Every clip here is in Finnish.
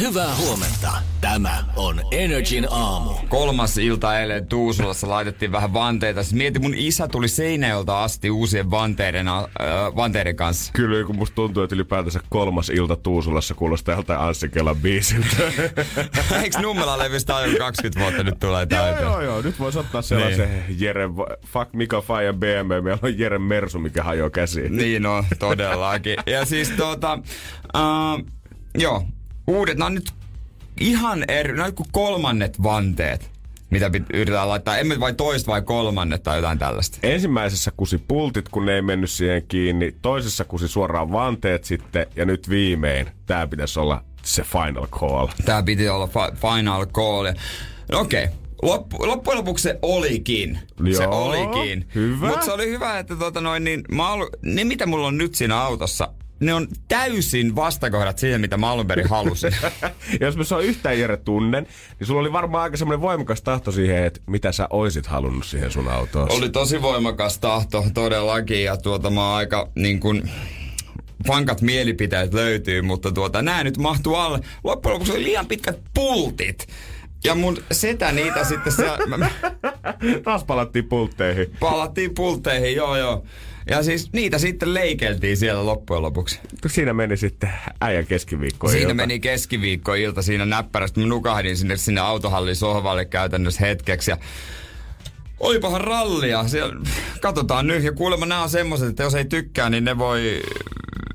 Hyvää huomenta. Tämä on Energin aamu. Kolmas ilta eilen Tuusulassa laitettiin vähän vanteita. Siis mieti, mun isä tuli Seinäjolta asti uusien vanteiden, äh, vanteiden kanssa. Kyllä, kun musta tuntuu, että ylipäätänsä kolmas ilta Tuusulassa kuulostaa joltain Anssi Kelan biisiltä. Eikö Nummela levistä ajan 20 vuotta nyt tulee täyteen? joo, joo, joo. Nyt voisi ottaa sellaisen niin. Jere, fuck Mika Fajan BMW. Meillä on Jere Mersu, mikä hajoaa käsiin. Niin on, todellakin. ja siis tota, uh, joo, uudet, nämä on nyt ihan eri, nämä on kuin kolmannet vanteet mitä yritetään laittaa, emme vai toista vai kolmannet tai jotain tällaista. Ensimmäisessä kusi pultit, kun ne ei mennyt siihen kiinni. Toisessa kusi suoraan vanteet sitten. Ja nyt viimein, tämä pitäisi olla se final call. Tämä piti olla fa- final call. No okei, okay. Loppu, loppujen lopuksi se olikin. Joo, se olikin. Hyvä. Mutta se oli hyvä, että tota noin, niin, mä ollut, ne mitä mulla on nyt siinä autossa, ne on täysin vastakohdat siihen, mitä mä alun perin halusin. Jos mä saan yhtään Jere tunnen, niin sulla oli varmaan aika semmoinen voimakas tahto siihen, että mitä sä oisit halunnut siihen sun autoon. Oli tosi voimakas tahto todellakin ja tuota mä oon aika niin kuin, vankat mielipiteet löytyy, mutta tuota, nää nyt mahtuu alle. Loppujen lopuksi oli liian pitkät pultit. Ja mun setä niitä sitten siellä... Taas palattiin pultteihin. Palattiin pultteihin, joo joo. Ja siis niitä sitten leikeltiin siellä loppujen lopuksi. Siinä meni sitten äijän keskiviikko Siinä ilta. meni keskiviikko-ilta siinä näppärästi. Mä nukahdin sinne, sinne autohallin sohvalle käytännössä hetkeksi ja Olipahan rallia. Siellä, katsotaan nyt. Ja kuulemma nämä on semmoiset, että jos ei tykkää, niin ne voi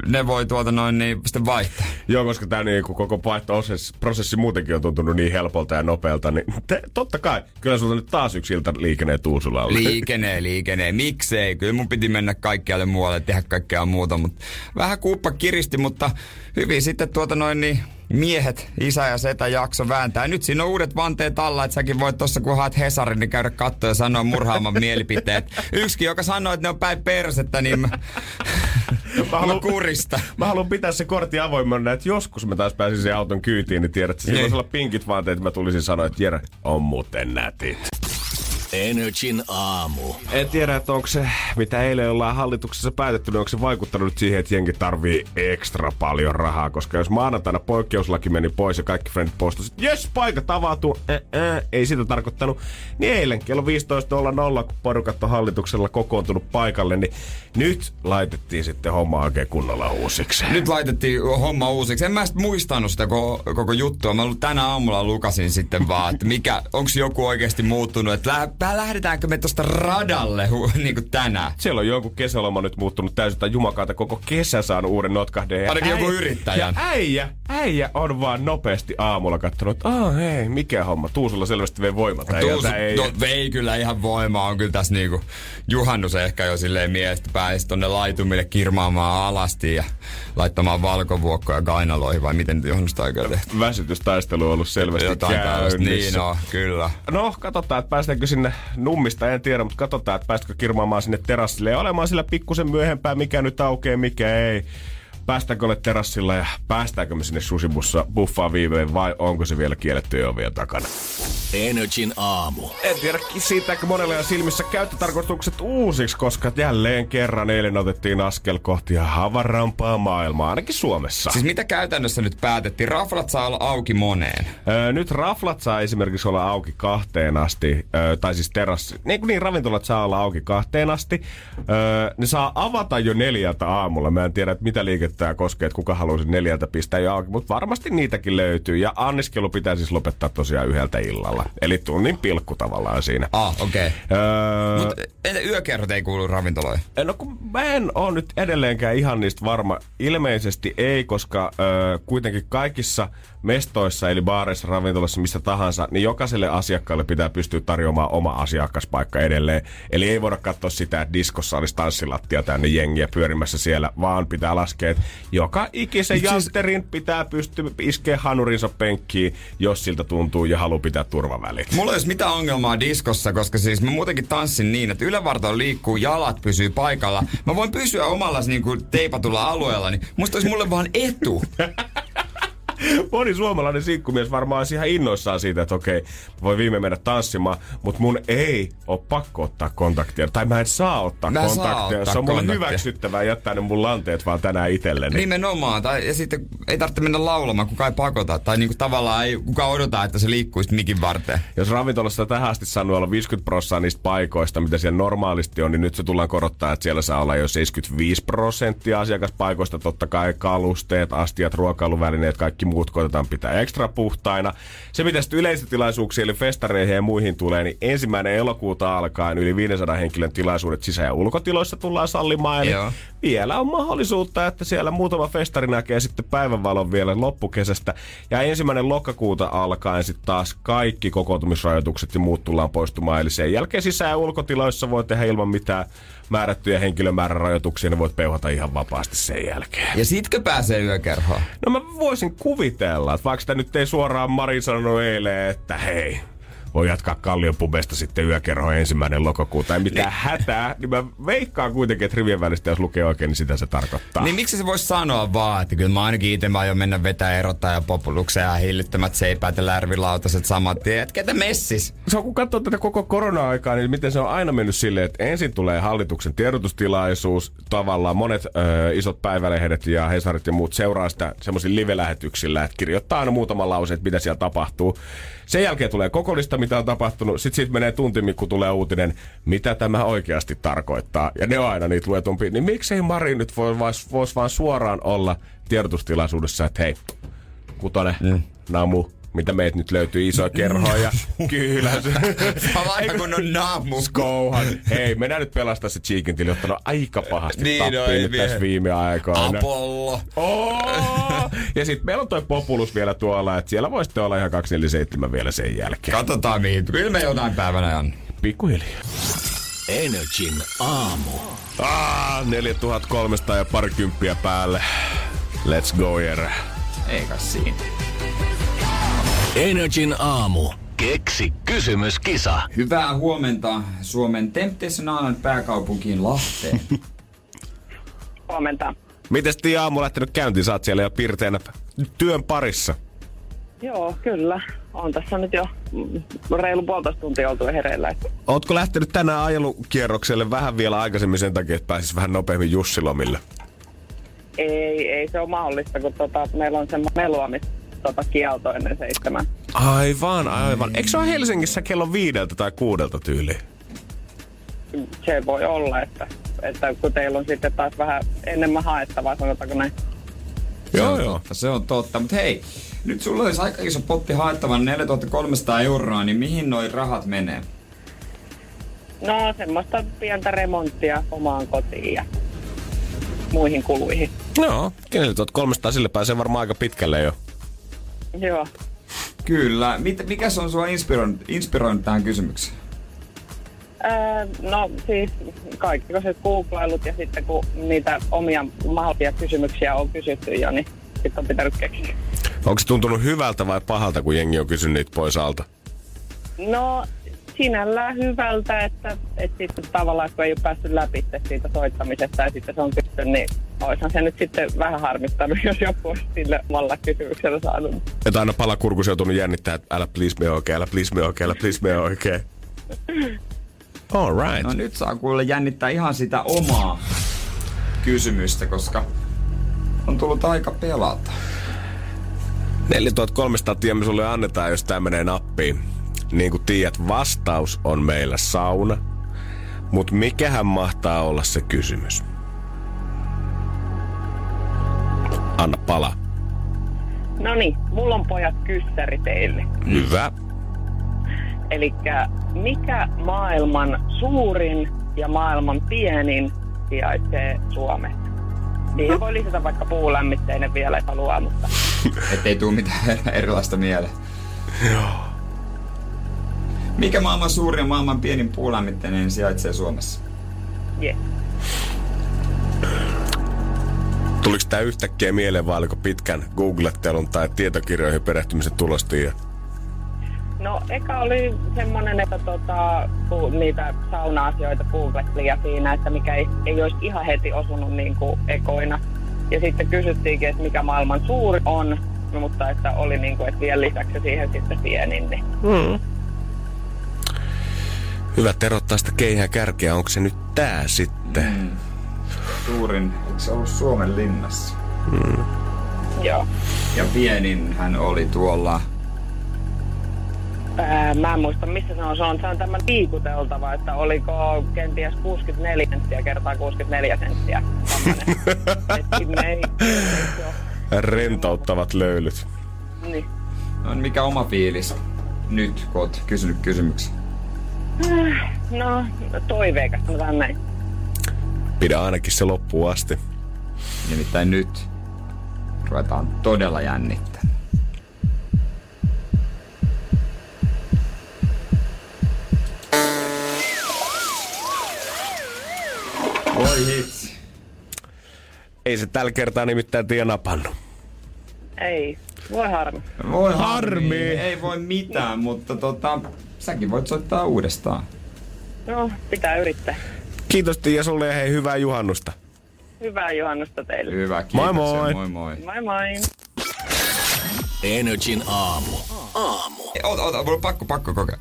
ne voi tuota noin niin sitten vaihtaa. Joo, koska tämä niin, koko vaihto-prosessi muutenkin on tuntunut niin helpolta ja nopealta, niin te, totta kai, kyllä sulla nyt taas yksi ilta liikenee Tuusulalle. Liikenee, liikenee. Miksei? Kyllä mun piti mennä kaikkialle muualle tehdä kaikkea muuta, mutta vähän kuuppa kiristi, mutta hyvin sitten tuota noin niin miehet, isä ja setä jakso vääntää. Nyt siinä on uudet vanteet alla, että säkin voit tuossa kun haet Hesarin, niin käydä katsoa ja sanoa murhaaman mielipiteet. Yksikin, joka sanoo, että ne on päin persettä, niin mä, mä, haluan, kurista. Mä haluan pitää se kortti avoimena, että joskus mä taas pääsisin auton kyytiin, niin tiedät, että sillä voisi olla pinkit vaatteet, mä tulisin sanoa, että Jere, on muuten nätit. Energin aamu. En tiedä, että onko se, mitä eilen ollaan hallituksessa päätetty, niin onko se vaikuttanut siihen, että jengi tarvii ekstra paljon rahaa. Koska jos maanantaina poikkeuslaki meni pois ja kaikki frendit postasivat, jes, paikat avautuu, ää, ää, ei sitä tarkoittanut. Niin eilen kello 15.00, kun porukat on hallituksella kokoontunut paikalle, niin nyt laitettiin sitten homma oikein kunnolla uusiksi. Nyt laitettiin homma uusiksi. En mä muistanut sitä koko, koko juttua. Mä tänä aamulla lukasin sitten vaan, että mikä, onko joku oikeasti muuttunut, että lähdetäänkö me tuosta radalle hu, niin kuin tänään? Siellä on joku kesäloma nyt muuttunut täysin, tai jumakaata koko kesä saanut uuden notkahden. Ainakin joku yrittäjä. Ja äijä, äijä on vaan nopeasti aamulla katsonut, että ah hei, mikä homma. Tuusulla selvästi vei voimat. Tuusu, no, vei kyllä ihan voimaa. On kyllä tässä niinku juhannus ehkä jo silleen miestä pääsi tonne laitumille kirmaamaan alasti ja laittamaan valkovuokkoja kainaloihin, vai miten juhannusta oikein tehty? Väsytystaistelu on ollut selvästi Jotain käynnissä. Niin no, kyllä. No, katsotaan, että päästäänkö sinne nummista, en tiedä, mutta katsotaan, että päästäkö kirmaamaan sinne terassille ja olemaan sillä pikkusen myöhempään, mikä nyt aukeaa, mikä ei päästäänkö ole terassilla ja päästäänkö me sinne susibussa buffaa viiveen vai onko se vielä kielletty jo vielä takana. Energin aamu. En tiedä siitä, että monella on silmissä käyttötarkoitukset uusiksi, koska jälleen kerran eilen otettiin askel kohti havarampaa maailmaa, ainakin Suomessa. Siis mitä käytännössä nyt päätettiin? Raflat saa olla auki moneen. Öö, nyt raflat saa esimerkiksi olla auki kahteen asti, öö, tai siis terassi. Niin kuin niin, ravintolat saa olla auki kahteen asti. Öö, ne saa avata jo neljältä aamulla. Mä en tiedä, että mitä liikettä tämä koskee, että kuka haluaisi neljältä pistää jo auki, mutta varmasti niitäkin löytyy. Ja anniskelu pitää siis lopettaa tosiaan yhdeltä illalla. Eli tunnin pilkku tavallaan siinä. Ah, okei. Okay. Öö... Mutta yökerrot ei kuulu ravintoloihin? No kun mä en ole nyt edelleenkään ihan niistä varma. Ilmeisesti ei, koska öö, kuitenkin kaikissa mestoissa, eli baareissa, ravintolassa, missä tahansa, niin jokaiselle asiakkaalle pitää pystyä tarjoamaan oma asiakaspaikka edelleen. Eli ei voida katsoa sitä, että diskossa olisi tanssilattia tänne jengiä pyörimässä siellä, vaan pitää laskea, että joka ikisen siis... jatterin pitää pystyä iskeä hanurinsa penkkiin, jos siltä tuntuu ja haluaa pitää turvavälit. Mulla ei olisi mitään ongelmaa diskossa, koska siis mä muutenkin tanssin niin, että ylävartalo liikkuu, jalat pysyy paikalla. Mä voin pysyä omalla niin kuin teipatulla alueella, niin musta olisi mulle vaan etu. Moni suomalainen sinkkumies varmaan olisi ihan innoissaan siitä, että okei, voi viime mennä tanssimaan, mutta mun ei ole pakko ottaa kontaktia. Tai mä en saa ottaa Mä kontaktia. saa ottaa Se on mulle kontaktia. hyväksyttävää jättää ne mun lanteet vaan tänään itselleni. Nimenomaan. Tai, ja sitten ei tarvitse mennä laulamaan, kukaan ei pakota. Tai niinku tavallaan ei kukaan odota, että se liikkuisi mikin varteen. Jos ravintolassa tähän asti saanut olla 50 prosenttia niistä paikoista, mitä siellä normaalisti on, niin nyt se tullaan korottaa, että siellä saa olla jo 75 prosenttia asiakaspaikoista. Totta kai kalusteet, astiat, ruokailuvälineet, kaikki muut koitetaan pitää ekstra puhtaina. Se, mitä sitten yleisötilaisuuksiin eli festareihin ja muihin tulee, niin ensimmäinen elokuuta alkaen yli 500 henkilön tilaisuudet sisä- ja ulkotiloissa tullaan sallimaan. Eli Joo. vielä on mahdollisuutta, että siellä muutama festari näkee sitten päivänvalon vielä loppukesästä. Ja ensimmäinen lokakuuta alkaen sitten taas kaikki kokoontumisrajoitukset ja muut tullaan poistumaan. Eli sen jälkeen sisä- ja ulkotiloissa voi tehdä ilman mitään määrättyjä henkilömäärärajoituksia, ne voit peuhata ihan vapaasti sen jälkeen. Ja sitkö pääsee yökerhoon? No mä voisin kuvitella, että vaikka sitä nyt ei suoraan Mari sanonut eilen, että hei, voi jatkaa Kallion pubesta sitten yökerho ensimmäinen lokakuuta. Ei mitään hätää, niin mä veikkaan kuitenkin, että rivien välistä, jos lukee oikein, niin sitä se tarkoittaa. Niin miksi se voisi sanoa vaan, että kyllä mä ainakin itse mä aion mennä vetää erottaa ja populuksia ja hillittömät seipäät ja lärvilautaset samat tien. Et ketä messis? se on kun katsoo tätä koko korona-aikaa, niin miten se on aina mennyt silleen, että ensin tulee hallituksen tiedotustilaisuus, tavallaan monet ö, isot päivälehdet ja Hesarit ja muut seuraa sitä semmoisilla live-lähetyksillä, että kirjoittaa aina muutaman lauseen, että mitä siellä tapahtuu. Sen jälkeen tulee koko lista, mitä on tapahtunut. Sitten siitä menee tunti, kun tulee uutinen, mitä tämä oikeasti tarkoittaa. Ja ne on aina niitä luetumpia. Niin miksei Mari nyt voi, vois, vois vaan suoraan olla tiedotustilaisuudessa, että hei, kutonen, mm. namu, mitä meitä nyt löytyy isoja kerhoja. Kyllä se. Sama kun on naamu. Skouhan. Hei, mennään nyt pelastaa se Cheekin tili, ottanut aika pahasti Niin, no nyt vie. tässä viime aikoina. Apollo. Oh! Ja sitten meillä on toi Populus vielä tuolla, että siellä voi sitten olla ihan 247 vielä sen jälkeen. Katsotaan mihin. Kyllä me jonain päivänä on. Pikkuhiljaa. Energin aamu. Ah, 4300 ja parikymppiä päälle. Let's go, Jere. Eikä siinä. Energin aamu. Keksi kysymyskisa. Hyvää huomenta Suomen Temptation Island pääkaupunkiin Lahteen. Huomenta. Mites Tiia aamu lähtenyt käyntiin? Saat siellä jo pirteänä työn parissa. Joo, kyllä. On tässä nyt jo reilu puolitoista tuntia oltu hereillä. Ootko lähtenyt tänään ajelukierrokselle vähän vielä aikaisemmin sen takia, että pääsis vähän nopeammin Jussilomille? Ei, ei se ole mahdollista, kun tota, meillä on semmoinen meluamis tota, kielto ennen seitsemän. Aivan, aivan. Eikö se ole Helsingissä kello viideltä tai kuudelta tyyliin? Se voi olla, että, että kun teillä on sitten taas vähän enemmän haettavaa, sanotaanko näin. Se Joo, joo. Totta, se on totta. Mutta hei, nyt sulla olisi aika iso potti haettavan 4300 euroa, niin mihin noi rahat menee? No semmoista pientä remonttia omaan kotiin ja muihin kuluihin. Joo, 4300 sille pääsee varmaan aika pitkälle jo. Joo. Kyllä. Mit, mikä se on sua inspiroinut, inspiroinut tähän kysymykseen? Ää, no siis kaikki se googlailut ja sitten kun niitä omia mahdollisia kysymyksiä on kysytty jo, niin sitten on pitänyt keksiä. Onko se tuntunut hyvältä vai pahalta, kun jengi on kysynyt niitä pois alta? No sinällään hyvältä, että, että sitten tavallaan kun ei ole päässyt läpi siitä soittamisesta ja sitten se on kysytty, niin olisihan se nyt sitten vähän harmittanut, jos joku olisi sille omalla kysymyksellä saanut. Että aina palakurkus joutunut jännittää, että älä please me oikein, älä please me oikein, älä please me oikein. All right. No nyt saa kuulla jännittää ihan sitä omaa kysymystä, koska on tullut aika pelata. 4300 tiemme sulle annetaan, jos tää menee nappiin. Niin kuin tiedät, vastaus on meillä sauna. Mut mikähän mahtaa olla se kysymys? Anna pala. No niin, mulla on pojat kyssäri teille. Hyvä. Eli mikä maailman suurin ja maailman pienin sijaitsee Suomessa? Siihen voi lisätä vaikka puulämmitteinen vielä, jos haluaa, mutta Ettei tuu mitään erilaista mieleen. Mikä maailman suurin ja maailman pienin puulämmitteinen sijaitsee Suomessa? yes. Tuliko tää yhtäkkiä mieleen vai oliko pitkän googlettelun tai tietokirjoihin perehtymisen tulostia? No eka oli semmonen, että tota, niitä sauna-asioita googlettiin ja siinä, että mikä ei, ei olisi ihan heti osunut niin kuin ekoina. Ja sitten kysyttiinkin, että mikä maailman suuri on. mutta että oli niin kuin, että vielä lisäksi siihen sitten sienin. Niin. Mm. Hyvä erottaa sitä keihää kärkeä. Onko se nyt tää sitten? Mm. Suurin, eikö se ollut Suomen linnassa? Mm. Joo. Ja pienin hän oli tuolla... Ää, mä en muista, missä se on. Se on, se on tämän liikuteltava, että oliko kenties 64 senttiä kertaa 64 senttiä. Rentouttavat löylyt. Niin. No, mikä oma fiilis nyt, kun oot kysynyt kysymyksen? No, toiveikas, sanotaan näin. Pidä ainakin se loppuun asti. Nimittäin nyt ruvetaan todella jännittää. Voi hitsi. Ei se tällä kertaa nimittäin tiedä napannut. Ei, voi harmi. Voi harmi. Ei voi mitään, mutta tota, säkin voit soittaa uudestaan. No, pitää yrittää. Kiitos Tiia sulle ja hei, hyvää juhannusta. Hyvää juhannusta teille. Hyvä, kiitos. Moi moi. Moi moi. Moi moi. Energin aamu. Aamu. Ota, ota, mulla on pakko, pakko kokea.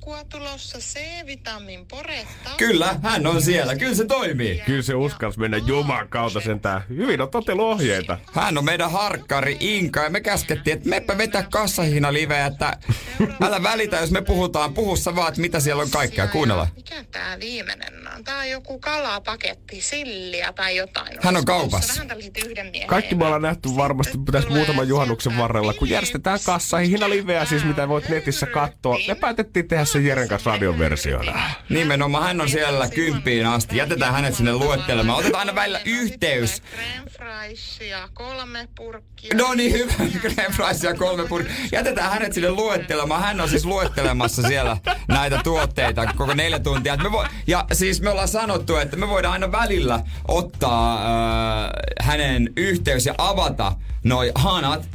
Kakkua tulossa, C-vitamiin poretta. Kyllä, hän on siellä. Kyllä se toimii. Kyllä se uskalsi mennä Juman kautta sentään. Hyvin on ohjeita. Hän on meidän harkkari Inka ja me käskettiin, että meppä vetää kassahina liveä, että älä välitä, jos me puhutaan. Puhussa vaan, että mitä siellä on kaikkea. Kuunnella. Mikä tää viimeinen on? Tää on joku kalapaketti, silliä tai jotain. Hän on kaupassa. tuossa Vähän tällaiset yhden miehen. Kaikki me ollaan nähty varmasti pitäisi muutaman juhannuksen varrella, kun järjestetään kassa liveä, siis mitä voit netissä katsoa. Me päätettiin tehdä sen Jeren kanssa radioversiona. Nimenomaan hän on siellä kymppiin asti. Jätetään hänet sinne luettelemaan. Otetaan aina välillä yhteys. No niin, hyvä. Ja kolme purkkia. Jätetään hänet sinne luettelemaan. Hän on siis luettelemassa siellä näitä tuotteita koko neljä tuntia. Me vo- ja siis me ollaan sanottu, että me voidaan aina välillä ottaa äh, hänen yhteys ja avata noi hanat.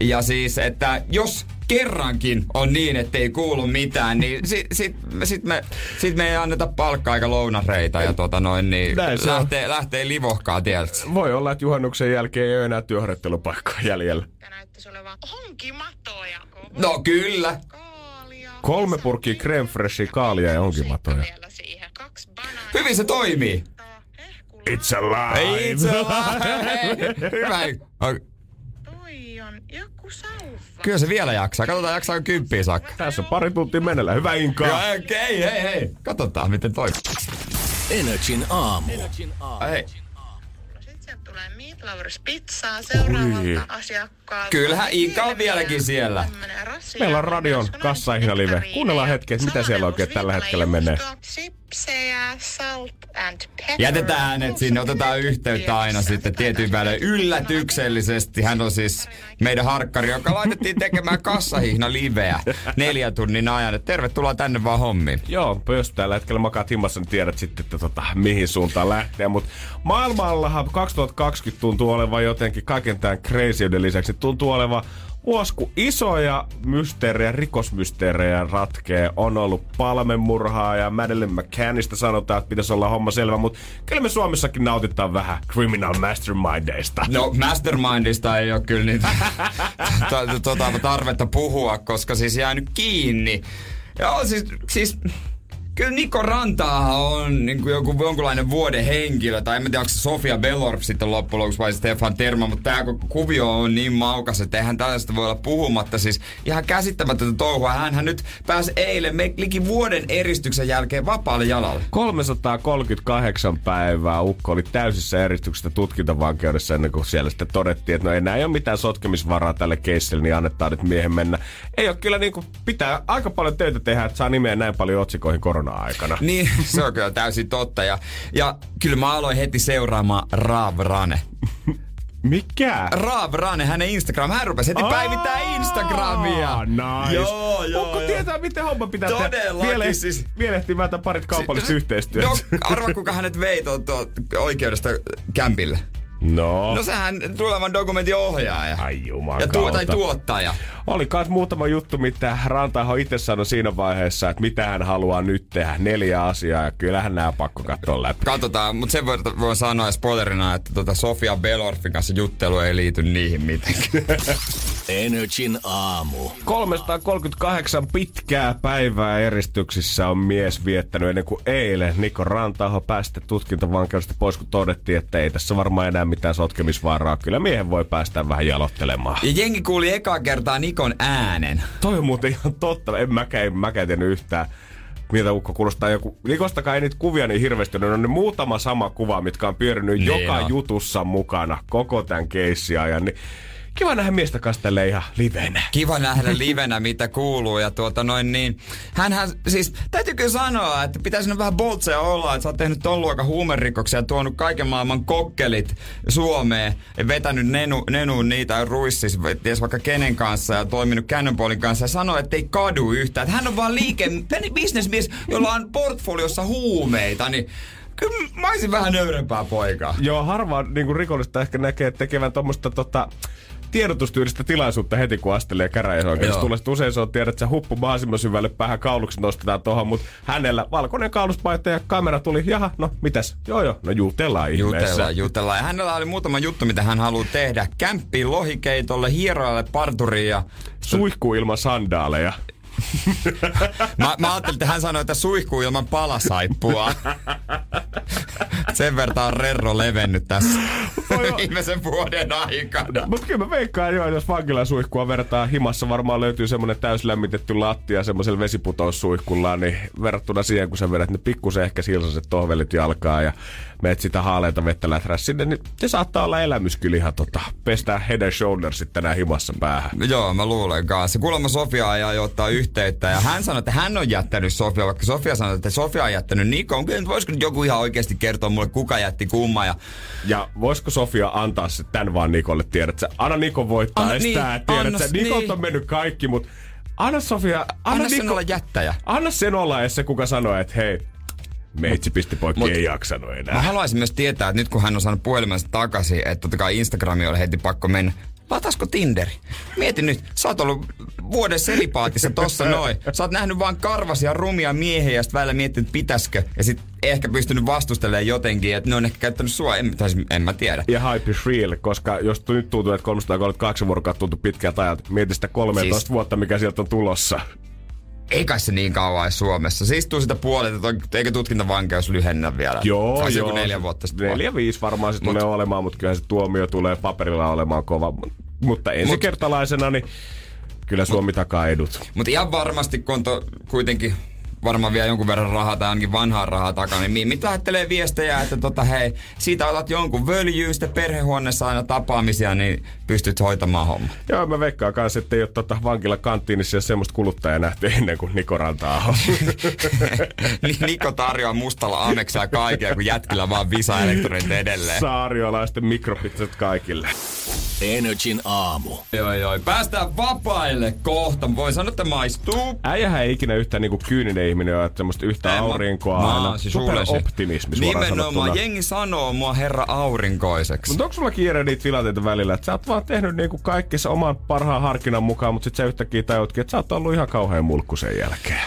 Ja siis, että jos kerrankin on niin, että ei kuulu mitään, niin sit, sit, sit, me, sit me ei anneta palkkaa eikä lounareita ja tota noin, niin Näin se on. lähtee, lähtee livohkaa tieltä. Voi olla, että juhannuksen jälkeen ei ole enää työharjoittelupaikkaa jäljellä. Ja näyttäisi olevan onkimatoja. No kyllä. Kaalia. Kolme purkkia creme freshia, kaalia ja onkimatoja. Hyvin se toimii. It's alive! Itse Hyvä. Oi, Toi on joku sauva. Kyllä se vielä jaksaa. Katsotaan jaksaako kymppiä saakka. Tässä on pari tuntia menellä. Hyvä Inka! Joo, okei, hei, hei. Katsotaan, miten toi. Energin aamu. Hei. Sitten tulee Meat Lovers pizzaa seuraavalta asiakkaalta. Kyllähän Inka on vieläkin siellä. Meillä on radion kassahina live. Kuunnellaan hetki, että mitä siellä oikein tällä hetkellä menee. Sipsejä, salt and pepper. Jätetään hänet sinne, otetaan yhteyttä aina sitten tietyn välein yllätyksellisesti. Hän on siis meidän harkkari, joka laitettiin tekemään kassahihna liveä neljä tunnin ajan. Et tervetuloa tänne vaan hommiin. Joo, jos tällä hetkellä makaat himmassa, niin tiedät sitten, että tota, mihin suuntaan lähteä. Mutta maailmallahan 2020 tuntuu olevan jotenkin kaiken tämän crazyuden lisäksi. Tuntuu olevan vuosi, kun isoja mysteerejä, rikosmysteerejä ratkee. On ollut palmemurhaa ja Madeleine McCannista sanotaan, että pitäisi olla homma selvä. Mutta kyllä me Suomessakin nautitaan vähän criminal mastermindeista. No Mastermindista ei ole kyllä niitä to- tota, tarvetta puhua, koska siis jäänyt kiinni. Joo, siis, siis kyllä Niko Rantaahan on niin kuin joku jonkunlainen vuoden henkilö, tai en tiedä, onko se Sofia Belorf sitten loppujen lopuksi vai Stefan Terma, mutta tämä kuvio on niin maukas, että eihän tällaista voi olla puhumatta. Siis ihan käsittämätöntä touhua. Hänhän nyt pääsi eilen me- liki vuoden eristyksen jälkeen vapaalle jalalle. 338 päivää Ukko oli täysissä eristyksessä tutkintavankeudessa ennen kuin siellä sitten todettiin, että no enää ei ole mitään sotkemisvaraa tälle keissille, niin annetaan nyt miehen mennä. Ei ole kyllä niin kuin, pitää aika paljon töitä tehdä, että saa nimeä näin paljon otsikoihin korona-aikana. Niin, se on kyllä täysin totta. Ja, ja kyllä mä aloin heti seuraamaan Rav Rane. Mikä? Rav Rane, hänen Instagram, hän rupesi heti päivittää Instagramia. Nice. Joo, joo, Ukko joo. tietää, miten homma pitää Todellakin, Vielä, siis- Mielehtimättä parit kaupalliset Si- yhteistyöt. No, arva kuka hänet vei tuon oikeudesta kämpille. No. No sehän tulevan dokumentin ohjaaja. Ai juman ja tuo, tai tuottaja. Oli kans muutama juttu, mitä Rantaho itse sanoi siinä vaiheessa, että mitä hän haluaa nyt tehdä. Neljä asiaa ja kyllähän nämä pakko katsoa läpi. Katsotaan, mutta sen voin, voin sanoa spoilerina, että tota Sofia Belorfin kanssa juttelu ei liity niihin mitenkään. Energin aamu. 338 pitkää päivää eristyksissä on mies viettänyt ennen kuin eilen Niko Rantaho päästä tutkintavankeudesta pois, kun todettiin, että ei tässä varmaan enää mitään sotkemisvaaraa. Kyllä miehen voi päästä vähän jalottelemaan. ja jengi kuuli ekaa kertaa Nikon äänen. Toi on muuten ihan totta. En mäkään, en mäkään tiennyt yhtään miltä ukko kuulostaa joku. Nikostakaan ei niitä kuvia niin hirveästi. Ne on ne muutama sama kuva, mitkä on pyörinyt Niin joka on. jutussa mukana koko tämän keissin ajan. Niin kiva nähdä miestä kanssa tälleen ihan livenä. Kiva nähdä livenä, mitä kuuluu. Ja tuota noin niin, hänhän, siis täytyy kyllä sanoa, että pitäisi nyt vähän boltseja olla, että sä oot tehnyt ton luokan huumerikoksia ja tuonut kaiken maailman kokkelit Suomeen ja vetänyt nenu, nenuun niitä ruissis, ties vaikka kenen kanssa ja toiminut Cannonballin kanssa ja sanoo, että ei kadu yhtään. Että hän on vaan liike, bisnesmies, jolla on portfoliossa huumeita, niin kyllä mä olisin vähän nöyrempää poikaa. Joo, harvaan niin rikollista ehkä näkee tekevän tuommoista tota, tiedotustyylistä tilaisuutta heti, kun astelee käräjäoikeudessa. Tulee usein se on tiedät, että se huppu mahdollisimman syvälle päähän kauluksi nostetaan tuohon, mutta hänellä valkoinen kauluspaita ja kamera tuli, jaha, no mitäs? Joo joo, no jutellaan ihmeessä. Jutellaan, jutellaan. Ja hänellä oli muutama juttu, mitä hän haluaa tehdä. Kämppiin lohikeitolle, hierojalle parturiin ja... Suihku ilman sandaaleja. Mä, mä ajattelin, että hän sanoi, että suihkuu ilman palasaippua. Sen verran on Rerro levennyt tässä viimeisen vuoden aikana. Mutta kyllä mä veikkaan jo, jos vankilan suihkua vertaa himassa, varmaan löytyy semmonen täyslämmitetty lattia semmoisella vesiputoussuihkulla, niin verrattuna siihen, kun sä vedät ne pikkusen ehkä silsaset tohvelit jalkaa ja meet sitä haaleita vettä läträä sinne, niin se saattaa olla elämys kyllä ihan tota, pestää head and shouldersit tänään himassa päähän. Joo, mä luulen kanssa. Kuulemma Sofia ajaa jo ottaa yhteyttä ja hän sanoi, että hän on jättänyt Sofia, vaikka Sofia sanoi, että Sofia on jättänyt Nikon. Voisiko nyt joku ihan oikeasti kertoa mulle, kuka jätti kumma ja Ja voisiko Sofia antaa se tän vaan Nikolle, tiedät sä? Anna Niko voittaa Anna- edes niin, tää, tiedät anna sä? s- Nikolta niin. on mennyt kaikki, mutta anna Sofia, anna, anna sen Niko, olla jättäjä. anna sen olla edes se, kuka sanoo, että hei, meitsi pisti poikki, Mut- ei jaksanut enää. Mä haluaisin myös tietää, että nyt kun hän on saanut puhelimensa takaisin, että totta kai Instagrami oli heti pakko mennä. Latasko Tinderi? Mieti nyt, sä oot ollut vuoden selipaatissa tossa noin. Sä oot nähnyt vaan karvasia rumia miehiä ja sit välillä miettinyt, että pitäisikö. Ja sit ehkä pystynyt vastustelemaan jotenkin, että ne on ehkä käyttänyt sua, en, tai siis en mä tiedä. Ja hype is real, koska jos tu- nyt tuntuu, että 338 vuorokautta tuntuu pitkältä ajalta, mieti sitä 13 Siis- vuotta, mikä sieltä on tulossa. Ei kai se niin kauan Suomessa. Se istuu sitä puolelta, että on- eikö tutkintavankeus lyhennä vielä? Joo, joo. joku neljä vuotta sitten. Neljä, viisi varmaan se Mut- tulee olemaan, mutta kyllä se tuomio tulee paperilla olemaan kova. Mutta ensikertalaisena, niin kyllä Suomi takaa edut. Mutta ihan varmasti, kun on to, kuitenkin varmaan vielä jonkun verran rahaa tai ainakin vanhaa rahaa takana, niin Mimmi lähettelee viestejä, että tota, hei, siitä otat jonkun völjyyn, sitten perhehuoneessa aina tapaamisia, niin pystyt hoitamaan homma. Joo, mä veikkaan kanssa, että ei ole tota vankila kanttiinissa semmoista kuluttajaa nähty ennen kuin Niko Rantaa Niin Niko tarjoaa mustalla ameksaa kaikkea, kun jätkillä vaan visa elektronit edelleen. Saariolaisten mikropizzat kaikille. Energin aamu. Joo, joo. Päästään vapaille kohta. Voin sanoa, että maistuu. Äijähän ei ikinä yhtään niinku kyyninen ihminen ole, että semmoista yhtä En mä- aurinkoa mä aina. oon siis optimismi Nimenomaan. Jengi sanoo mua herra aurinkoiseksi. Mutta onko sulla kiire niitä tilanteita välillä, että sä oot vaan tehnyt niinku kaikkissa oman parhaan harkinnan mukaan, mutta sit sä yhtäkkiä tajutkin, että sä oot ollut ihan kauhean mulkku sen jälkeen.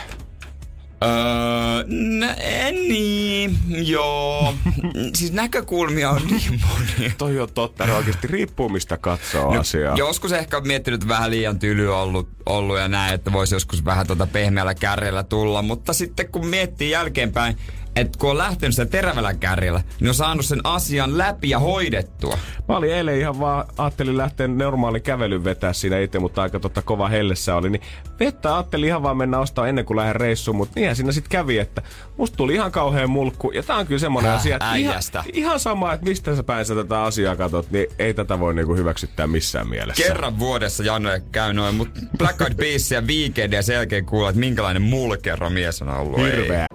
Öö, nä, niin, joo. siis näkökulmia on niin monia. Toi on totta, no oikeasti riippuu mistä katsoo no, asiaa. Joskus ehkä on miettinyt että vähän liian tyly ollut, ollut ja näin, että voisi joskus vähän tuota pehmeällä kärjellä tulla. Mutta sitten kun miettii jälkeenpäin, että kun on lähtenyt sitä terävällä kärjellä, niin on saanut sen asian läpi ja hoidettua. Mä olin eilen ihan vaan, ajattelin lähteä normaalin kävelyn vetää siinä itse, mutta aika totta kova hellessä oli. Niin vettä ajattelin ihan vaan mennä ostaa ennen kuin lähden reissuun, mutta niinhän siinä sitten kävi, että musta tuli ihan kauhean mulkku. Ja tää on kyllä semmonen Häh, asia, että ihan, äijästä. ihan sama, että mistä sä päin sä tätä asiaa katot, niin ei tätä voi niinku hyväksyttää missään mielessä. Kerran vuodessa Janne käy noin, mutta Black Eyed Peas ja Weekend ja sen jälkeen kuulee, että minkälainen mulkerro mies on ollut. Ei.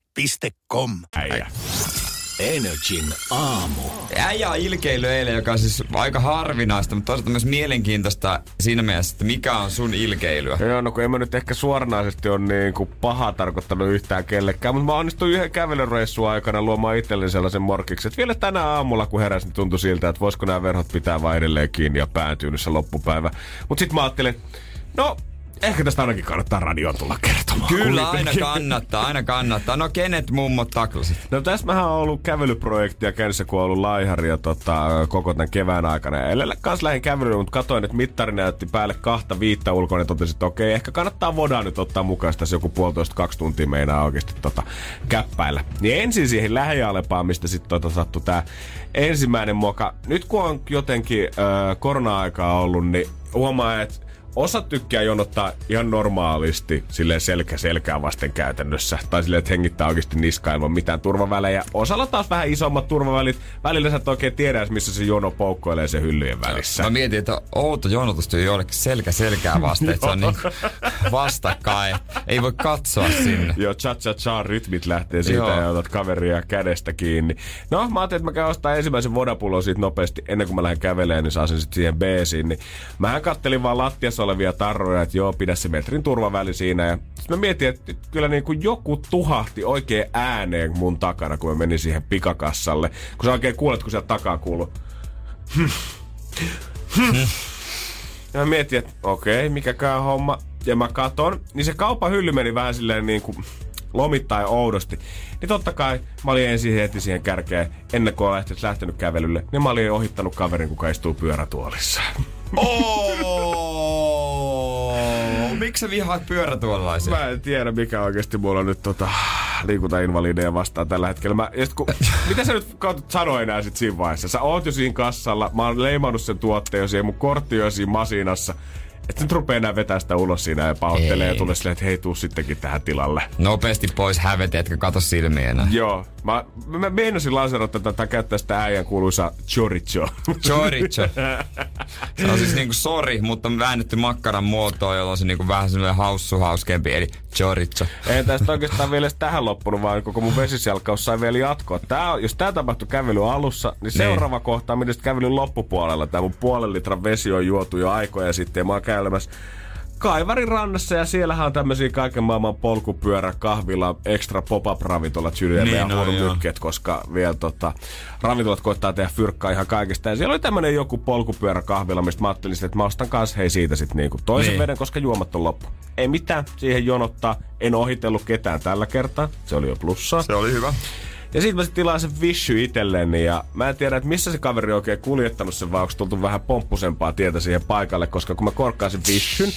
Petenkoiratarvike.com Äijä. Energin aamu. Äijä on ilkeily eilen, joka on siis aika harvinaista, mutta toisaalta myös mielenkiintoista siinä mielessä, että mikä on sun ilkeilyä. Joo, no kun en mä nyt ehkä suoranaisesti ole niin kuin paha tarkoittanut yhtään kellekään, mutta mä onnistuin yhden kävelyreissun aikana luomaan itselleni sellaisen morkiksi, että vielä tänä aamulla kun heräsin, niin tuntui siltä, että voisiko nämä verhot pitää vaan edelleen kiinni ja päätyynyssä loppupäivä. Mutta sitten mä ajattelin, no ehkä tästä ainakin kannattaa radioon tulla kertomaan. Kyllä, aina kannattaa, aina kannattaa. No kenet mummot taklasit? No tässä mähän on ollut kävelyprojektia käynnissä, kun on ollut laihari ja tota, koko tämän kevään aikana. Ja edellä kans lähdin kävelyyn, mutta katsoin, että mittari näytti päälle kahta viittä ulkona ja totesin, että okei, ehkä kannattaa vodaa nyt ottaa mukaan, tässä joku puolitoista kaksi tuntia meinaa oikeasti tota, käppäillä. Niin ensin siihen lähialepaan, mistä sitten tota, sattui tää ensimmäinen moka. Nyt kun on jotenkin äh, korona-aikaa ollut, niin huomaa, että Osa tykkää jonottaa ihan normaalisti, silleen selkä selkää vasten käytännössä. Tai silleen, että hengittää oikeasti niskaa ilman mitään turvavälejä. Osalla taas vähän isommat turvavälit. Välillä sä et oikein tiedä, missä se jono poukkoilee sen hyllyjen välissä. Mä mietin, että outo jonotustyö jollekin selkä selkää vasten, että se on niin vastakkain. Ei voi katsoa sinne. Joo, cha cha cha rytmit lähtee siitä Joo. ja otat kaveria kädestä kiinni. No, mä ajattelin, että mä käyn ostaa ensimmäisen vodapullon siitä nopeasti ennen kuin mä lähden kävelemään, niin saa sen sitten siihen beesiin. Niin mähän kattelin vaan lattiassa olevia tarroja, että joo, pidä se metrin turvaväli siinä. Ja sit mä mietin, että kyllä niin kuin joku tuhahti oikein ääneen mun takana, kun mä menin siihen pikakassalle. Kun sä oikein kuulet, kun sieltä takaa kuuluu. Ja mä mietin, että okei, mikäkään homma. Ja mä katon, niin se kaupan hylly meni vähän silleen niin kuin lomittain oudosti. Niin totta kai mä olin ensin heti siihen kärkeen, ennen kuin olen lähtenyt kävelylle, niin mä olin ohittanut kaverin, kuka istuu pyörätuolissa. Oh, miksi sä vihaat pyörätuollaisia? Mä en tiedä, mikä oikeasti mulla on nyt tota, liikuntainvalideja vastaan tällä hetkellä. Mä, ja sit kun, mitä sä nyt katsot sanoa enää sit siinä vaiheessa? Sä oot jo siinä kassalla, mä oon leimannut sen tuotteen jo siihen, mun kortti jo siinä masinassa. Et sä nyt rupee enää vetää sitä ulos siinä ja pahoittelee ja tulee silleen, että hei, tuu sittenkin tähän tilalle. Nopeasti pois hävetä, etkä kato silmiä enää. Joo, mä, mä meinasin lanseerata tätä käyttää sitä äijän kuuluisa chorizo. Chorizo. Se on siis niinku sori, mutta väännetty makkaran muotoon, jolloin se niinku vähän semmoinen haussu hauskempi, eli chorizo. Ei tästä oikeastaan vielä tähän loppunut, vaan koko mun vesisjalkaus sai vielä jatkoa. Tää, on- jos tää tapahtui kävely alussa, niin seuraava kohta on kävelyn loppupuolella. Tää mun puolen litran vesi on juotu jo aikoja sitten ja mä oon käymässä Kaivarin rannassa ja siellähän on tämmöisiä kaiken maailman polkupyörä, kahvila, extra pop-up ravintolat, Niin ja on, joo. hurmykket, koska vielä tota, ravintolat koittaa tehdä fyrkkaa ihan kaikesta. Ja siellä oli tämmönen joku polkupyörä kahvila, mistä mä ajattelin, sit, että mä ostan kanssa hei siitä sit niinku toisen Niin. veden, koska juomat on loppu. Ei mitään, siihen jonottaa. En ohitellut ketään tällä kertaa. Se oli jo plussaa. Se oli hyvä. Ja sitten mä sit tilaan sen vishy itselleni ja mä en tiedä, että missä se kaveri on oikein kuljettanut sen, vai onko tultu vähän pomppusempaa tietä siihen paikalle, koska kun mä korkkaan sen vishyn,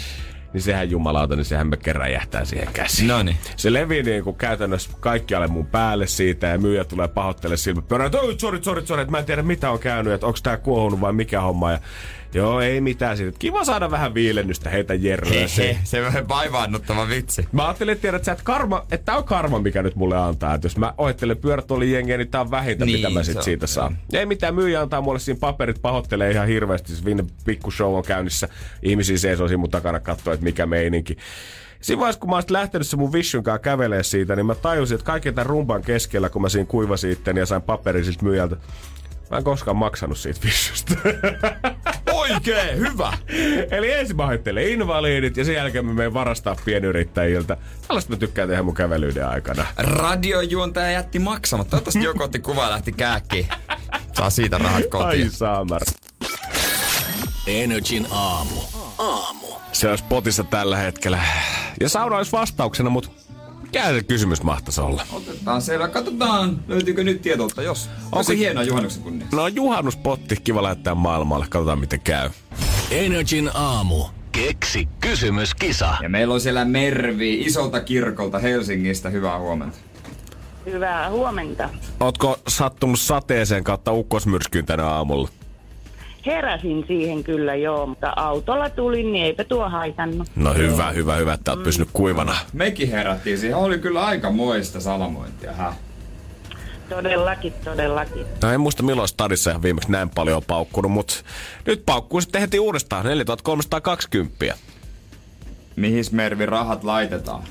niin sehän jumalauta, niin sehän me kerran jähtää siihen käsiin. Noniin. Se levii niin kuin käytännössä kaikkialle mun päälle siitä ja myyjä tulee pahoittele silmät pyörään, että oi, sorry, sorry, sorry, että mä en tiedä mitä on käynyt, että onko tää kuohunut vai mikä homma. Ja joo, ei mitään siitä. Kiva saada vähän viilennystä, heitä jerryä. Se on vähän vaivaannuttava vitsi. Mä ajattelin, että tiedät että, karma, että tää on karma, mikä nyt mulle antaa. Että jos mä ohittelen pyörätuolin jengiä, niin tää on vähintä, Niin, mitä mä sit siitä on. Ei mitään, myyjä antaa mulle siinä paperit, pahoittelee ihan hirveästi. Se vinne pikku show on käynnissä. Ihmisiä seisoo siinä mun takana katsoa, että mikä meininki. Siinä vaiheessa, kun mä olisin lähtenyt se mun Vision kanssa kävelee siitä, niin mä tajusin, että kaiken tämän rumban keskellä, kun mä siinä kuivasin itteni ja sain paperin siltä myyjältä, mä en koskaan maksanut siitä Visiosta. Oikein, hyvä. Eli ensin mä hoittelen invalidit ja sen jälkeen mä menen varastaa pienyrittäjiltä. Tällaista mä tykkään tehdä mun kävelyiden aikana. Radiojuontaja jätti maksamatta. Toivottavasti joku otti kuva ja lähti kääkkiin. Saa siitä rahat Ai kotiin. saamar. Energin aamu. Aamu. Se on spotissa tällä hetkellä. Ja sauna olisi vastauksena, mutta Mikä se kysymys mahtaisi olla? Otetaan selvä. Katsotaan, löytyykö nyt tietoutta, jos. Onko se hienoa juhannuksen kunniaksi? No juhannuspotti, kiva lähettää maailmalle. Katsotaan miten käy. Energin aamu. Keksi kysymyskisa. Ja meillä on siellä Mervi isolta kirkolta Helsingistä. Hyvää huomenta. Hyvää huomenta. Ootko sattunut sateeseen kautta ukkosmyrskyyn tänä aamulla? Heräsin siihen kyllä joo, mutta autolla tulin, niin eipä tuo haitannut. No hyvä, hyvä, hyvä, että oot pysynyt kuivana. Mekin herättiin siihen. Oli kyllä aika moista salamointia. Häh? Todellakin, todellakin. No en muista milloin stadissa ihan viimeksi näin paljon on paukkunut, mutta nyt paukkuu sitten heti uudestaan 4320. Mihin Mervi rahat laitetaan?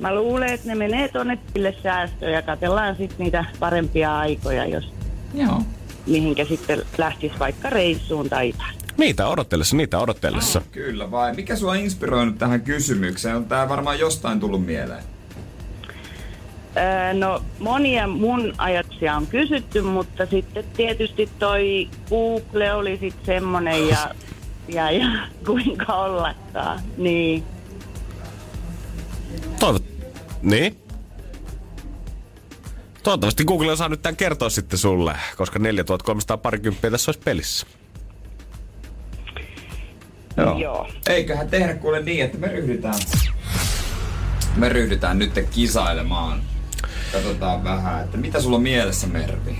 Mä luulen, että ne menee tonne sille säästöön ja katsellaan sitten niitä parempia aikoja, jos Joo. Mihinkä sitten lähtisi vaikka reissuun tai jotain. Niitä odotellessa, niitä odotellessa. Kyllä vai. Mikä sua on inspiroinut tähän kysymykseen? On tää varmaan jostain tullut mieleen. Öö, no monia mun ajatuksia on kysytty, mutta sitten tietysti toi Google oli sitten semmonen ja, ja, ja kuinka ollakaan. Niin. Toivot... Niin? Toivottavasti Google saa nyt tämän kertoa sitten sulle, koska 4300 parikymppiä tässä olisi pelissä. Joo. Joo. Eiköhän tehdä kuule niin, että me ryhdytään. Me ryhdytään nyt kisailemaan. Katsotaan vähän, että mitä sulla on mielessä, Mervi?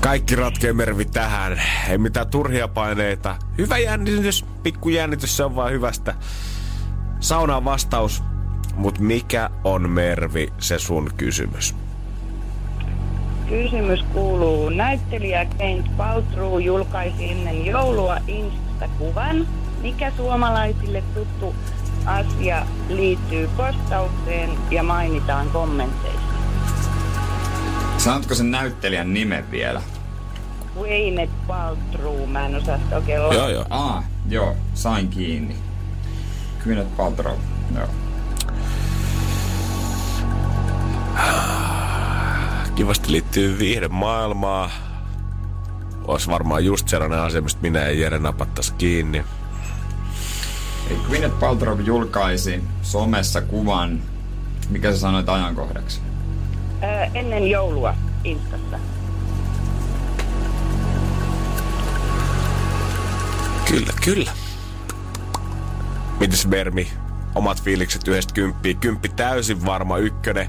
Kaikki ratkee mervi tähän. Ei mitään turhia paineita. Hyvä jännitys, pikku jännitys, se on vaan hyvästä. Saunaan vastaus. Mut mikä on Mervi se sun kysymys? Kysymys kuuluu. Näyttelijä Kent Paltrow julkaisi ennen joulua Insta-kuvan. Mikä suomalaisille tuttu asia liittyy postaukseen ja mainitaan kommenteissa? Sanotko sen näyttelijän nimen vielä? Gwyneth Paltrow, mä en osaa sitä oikein. Joo, joo. Aa, joo, sain kiinni. Gwyneth Paltrow, joo. Kivasti liittyy viihde maailmaa. Ois varmaan just sellainen asia, mistä minä ja Jere napattais kiinni. Eli Gwyneth Paltrow julkaisi somessa kuvan, mikä sä sanoit ajankohdaksi? Öö, ennen joulua Instassa. Kyllä, kyllä. Mites Bermi? Omat fiilikset yhdestä kymppiä. Kymppi täysin varma ykkönen.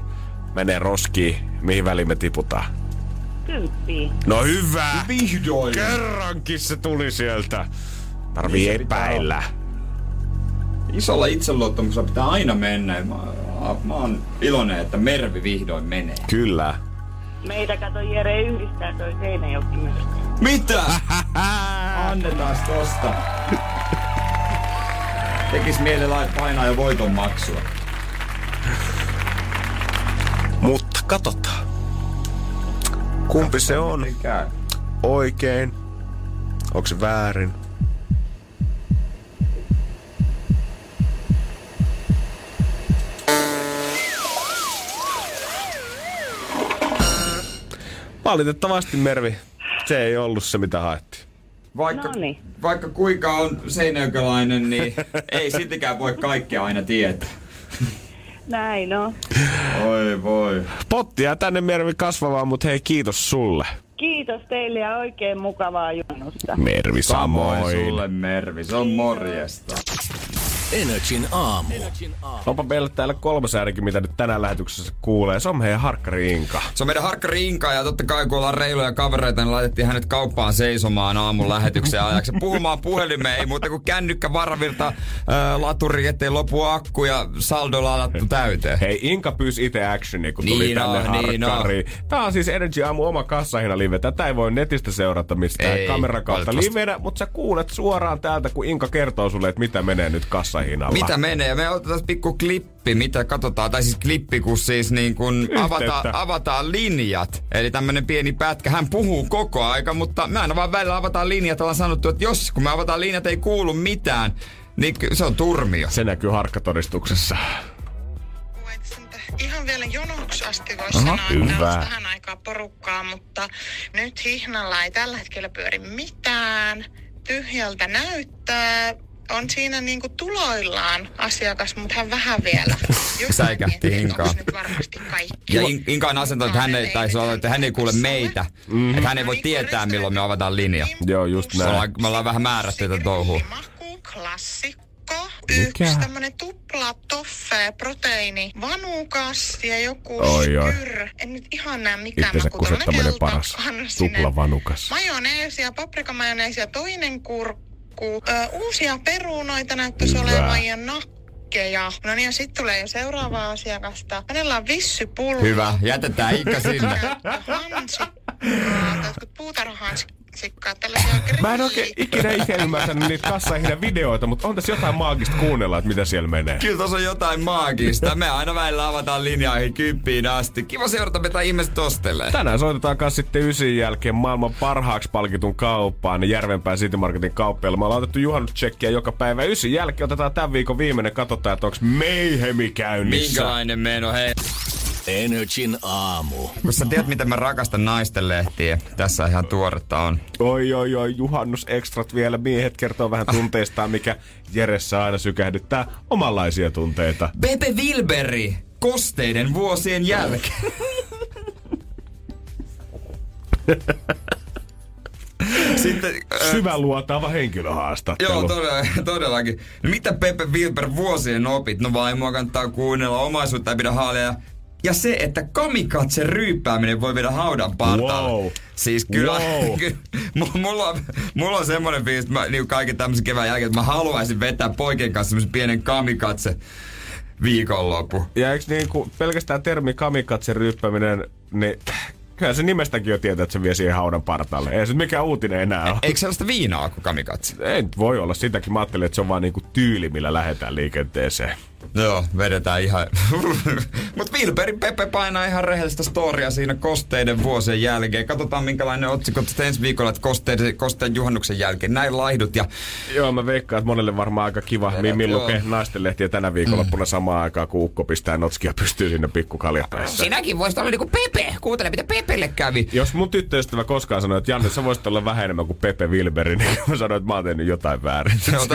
Menee roskiin. Mihin väliin me tiputaan? Kymppiä. No hyvä! Vihdoin! Kerrankin se tuli sieltä. Tarvii Niin epäillä. Isolla itseluottamuksella pitää aina mennä. Mä, mä oon iloinen, että Mervi vihdoin menee. Kyllä. Meitä kato Jere yhdistää toi Seinäjoki myös. Mitä? Annetaan tosta. Tekis mieli lait- painaa jo voiton maksua. Katsotaan. Kumpi se on? Oikein. Onko se väärin? Valitettavasti Mervi, se ei ollut se mitä haettiin. Vaikka, Noniin. vaikka kuinka on seinäjokelainen, niin ei siltikään voi kaikkea aina tietää. Näin on. Oi voi. Pottia tänne Mervi kasvavaan, mutta hei kiitos sulle. Kiitos teille ja oikein mukavaa juhannusta. Mervi Samoin samoin. sulle Mervi, se on morjesta. Energin aamu. Onpa meillä täällä kolmas äänikin, mitä nyt tänään lähetyksessä kuulee. Se on meidän harkkari Inka. Se on meidän Harkka Rinka ja totta kai kun ollaan reiluja kavereita, niin laitettiin hänet kauppaan seisomaan aamun lähetyksen ajaksi. Puhumaan puhelimeen, ei muuta kuin kännykkä varavirta ää, laturi, ettei lopu akku ja saldo ladattu täyteen. Hei, Inka pyysi itse actionia, kun tuli Niin tänne on, niin harkkariin. Tää on siis Energy Aamu oma kassahina live. Tätä ei voi netistä seurata mistään Ei, kameran kautta livenä, mutta sä kuulet suoraan täältä, kun Inka kertoo sulle, että mitä menee nyt kassahinalla. Mitä menee? Me otetaan pikku klippi, mitä katsotaan, tai siis klippi, kun siis niin kun avataan, avataan linjat. Eli tämmönen pieni pätkä. Hän puhuu koko aika, mutta mä aina vaan välillä avataan linjat. Ollaan sanottu, että jos kun me avataan linjat ei kuulu mitään, niin se on turmio. Se näkyy harkkatodistuksessa. Ihan vielä jonoksi asti voisi Aha, sanoa, että olisi vähän aikaa porukkaa, mutta nyt hihnalla ei tällä hetkellä pyöri mitään. Tyhjältä näyttää. On siinä niinku tuloillaan asiakas, mutta hän vähän vielä. Just Säikähti mietin, että Inkaa. onks nyt varmasti kaikki. Ja In- Inka on asentanut, että hän ei, tai se on, että hän ei kuule meitä. Mm. Että hän ei voi tietää, milloin me avataan linja. Joo, just Me näin. ollaan, me ollaan vähän määrätty tätä touhua. Klassikko. Mikä? Yksi tämmönen tupla toffe, proteiini, vanukas ja joku Oi, oi. skyr. En nyt ihan näe mikä Itsensä maku. kusettaminen paras. Tupla vanukas. Majoneesia, paprikamajoneesia, toinen kurkku. Ö, uusia perunoita näyttäisi Hyvä. olevan ja nakkeja. No niin, ja sitten tulee jo seuraavaa asiakasta. Hänellä on vissypullo. Hyvä, jätetään Inka sinne. Hansikkaa, jotkut tällaisia Mä en oikein ikinä itse ymmärtänyt niitä kassaihin videoita, mutta on tässä jotain maagista kuunnella, että mitä siellä menee. Kyllä tuossa on jotain maagista. Me aina välillä avataan linjaihin kyppiin asti. Kiva seurata, mitä ihmiset tostelee. Tänään soitetaan kanssa sitten ysin jälkeen maailman parhaaksi palkitun kauppaan, Järvenpään City Marketin kauppiailla. Me ollaan otettu juhannustsekkiä joka päivä. Ysin jälkeen otetaan tämän viikon viimeinen, katsotaan, että onko meihemi käynnissä. Minkälainen meno, hei. Energin aamu. Kun sä tiedät, miten mä rakastan naisten lehtiä. Tässä ihan tuoretta on. Oi, oi, oi, juhannusextrat vielä. Miehet kertoo vähän tunteistaan, mikä Jeressä aina sykähdyttää omanlaisia tunteita. Pepe Wilberi, kosteiden vuosien jälkeen. Sitten... Äh, Syvä luotaava henkilöhaastattelu. Joo, todella, todellakin. No mitä Pepe Wilber vuosien opit? No vaimoa kannattaa kuunnella, omaisuutta ei pidä haalia. Ja, se, että kamikatse ryyppääminen voi viedä haudan partaalle. Wow. Siis kyllä, Wow. mulla, on, mulla on semmoinen fiilis, että mä, niin kaiken tämmöisen kevään jälkeen, että mä haluaisin vetää poikien kanssa semmoisen pienen kamikatse viikonloppu. Ja eikö niin kuin pelkästään termi kamikatse ryyppäminen, niin kyllä se nimestäkin jo tietää, että se vie siihen haudan partaalle. Ei se mikään uutinen enää ole. Eikö sellaista viinaa kuin kamikatse? Ei voi olla. Sitäkin mä ajattelin, että se on vaan niinku tyyli, millä lähdetään liikenteeseen. Joo, vedetään ihan... Mut Wilberi Pepe painaa ihan rehellistä storia siinä kosteiden vuosien jälkeen. Katsotaan minkälainen otsikko tästä ensi viikolla, että kosteiden, kosteen juhannuksen jälkeen. Näin laihdut ja Joo, mä veikkaan, että monelle varmaan aika kiva. Mimmin joo. lukee naistenlehtiä tänä viikonloppuna samaan aikaan, kun ukko pistää notskia pystyy sinne pikkukaljapäissä. sinäkin voisit olla niinku Pepe. Kuuntele, mitä Pepelle kävi. Jos mun tyttöystävä koskaan sanoi, että Janne, sä voisit olla vähän enemmän kuin Pepe Wilberi, niin mä sanoin, että mä oon tehnyt jotain väärin. Se on,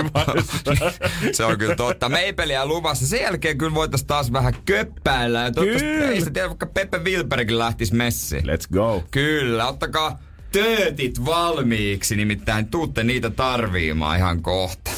se on kyllä totta. Meipeliä luvassa. Sen jälkeen kyllä voitais taas vähän köppäillä. Ja toivottavasti- Kyllä. Ei sitä tiedä, vaikka Pepe Wilberikin lähtis messiin. Let's go. Kyllä, ottakaa töötit valmiiksi, nimittäin tuutte niitä tarviimaan ihan kohta.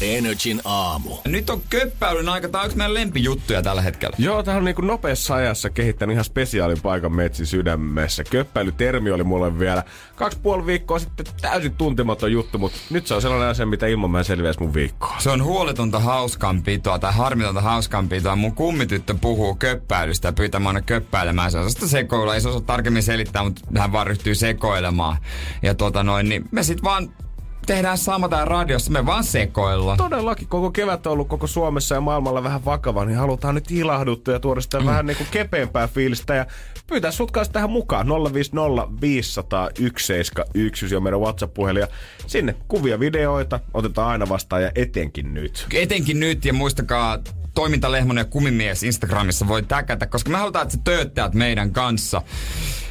Energin aamu. Nyt on köppäilyn aika, tää on yksi meidän lempijuttuja tällä hetkellä. Joo, tähän on niin kuin nopeassa ajassa kehittänyt ihan spesiaalin paikan metsin sydämessä. Köppäilytermi oli mulle vielä kaksi puoli viikkoa sitten täysin tuntematon juttu, mutta nyt se on sellainen asia, mitä ilman mä selviäisi mun viikkoa. Se on huoletonta hauskanpitoa tai harmitonta hauskanpitoa. Mun kummityttö puhuu köppäilystä ja pyytää mua aina köppäilemään. Se on sellaista sekoilua, ei se osaa tarkemmin selittää, mutta hän vaan ryhtyy sekoilemaan. Ja tota noin, niin me sit vaan tehdään sama täällä radiossa, me vaan sekoillaan. Todellakin koko kevät on ollut koko Suomessa ja maailmalla vähän vakava, niin halutaan nyt ilahduttua ja tuoda sitä mm. vähän niin kuin kepeämpää fiilistä ja pyytää sut kanssa tähän mukaan 050 500 171 on meidän WhatsApp-puhelin ja sinne kuvia videoita otetaan aina vastaan ja etenkin nyt. Etenkin nyt ja muistakaa toimintalehmonen ja kumimies Instagramissa voi täkätä, koska me halutaan, että sä tööttäät meidän kanssa.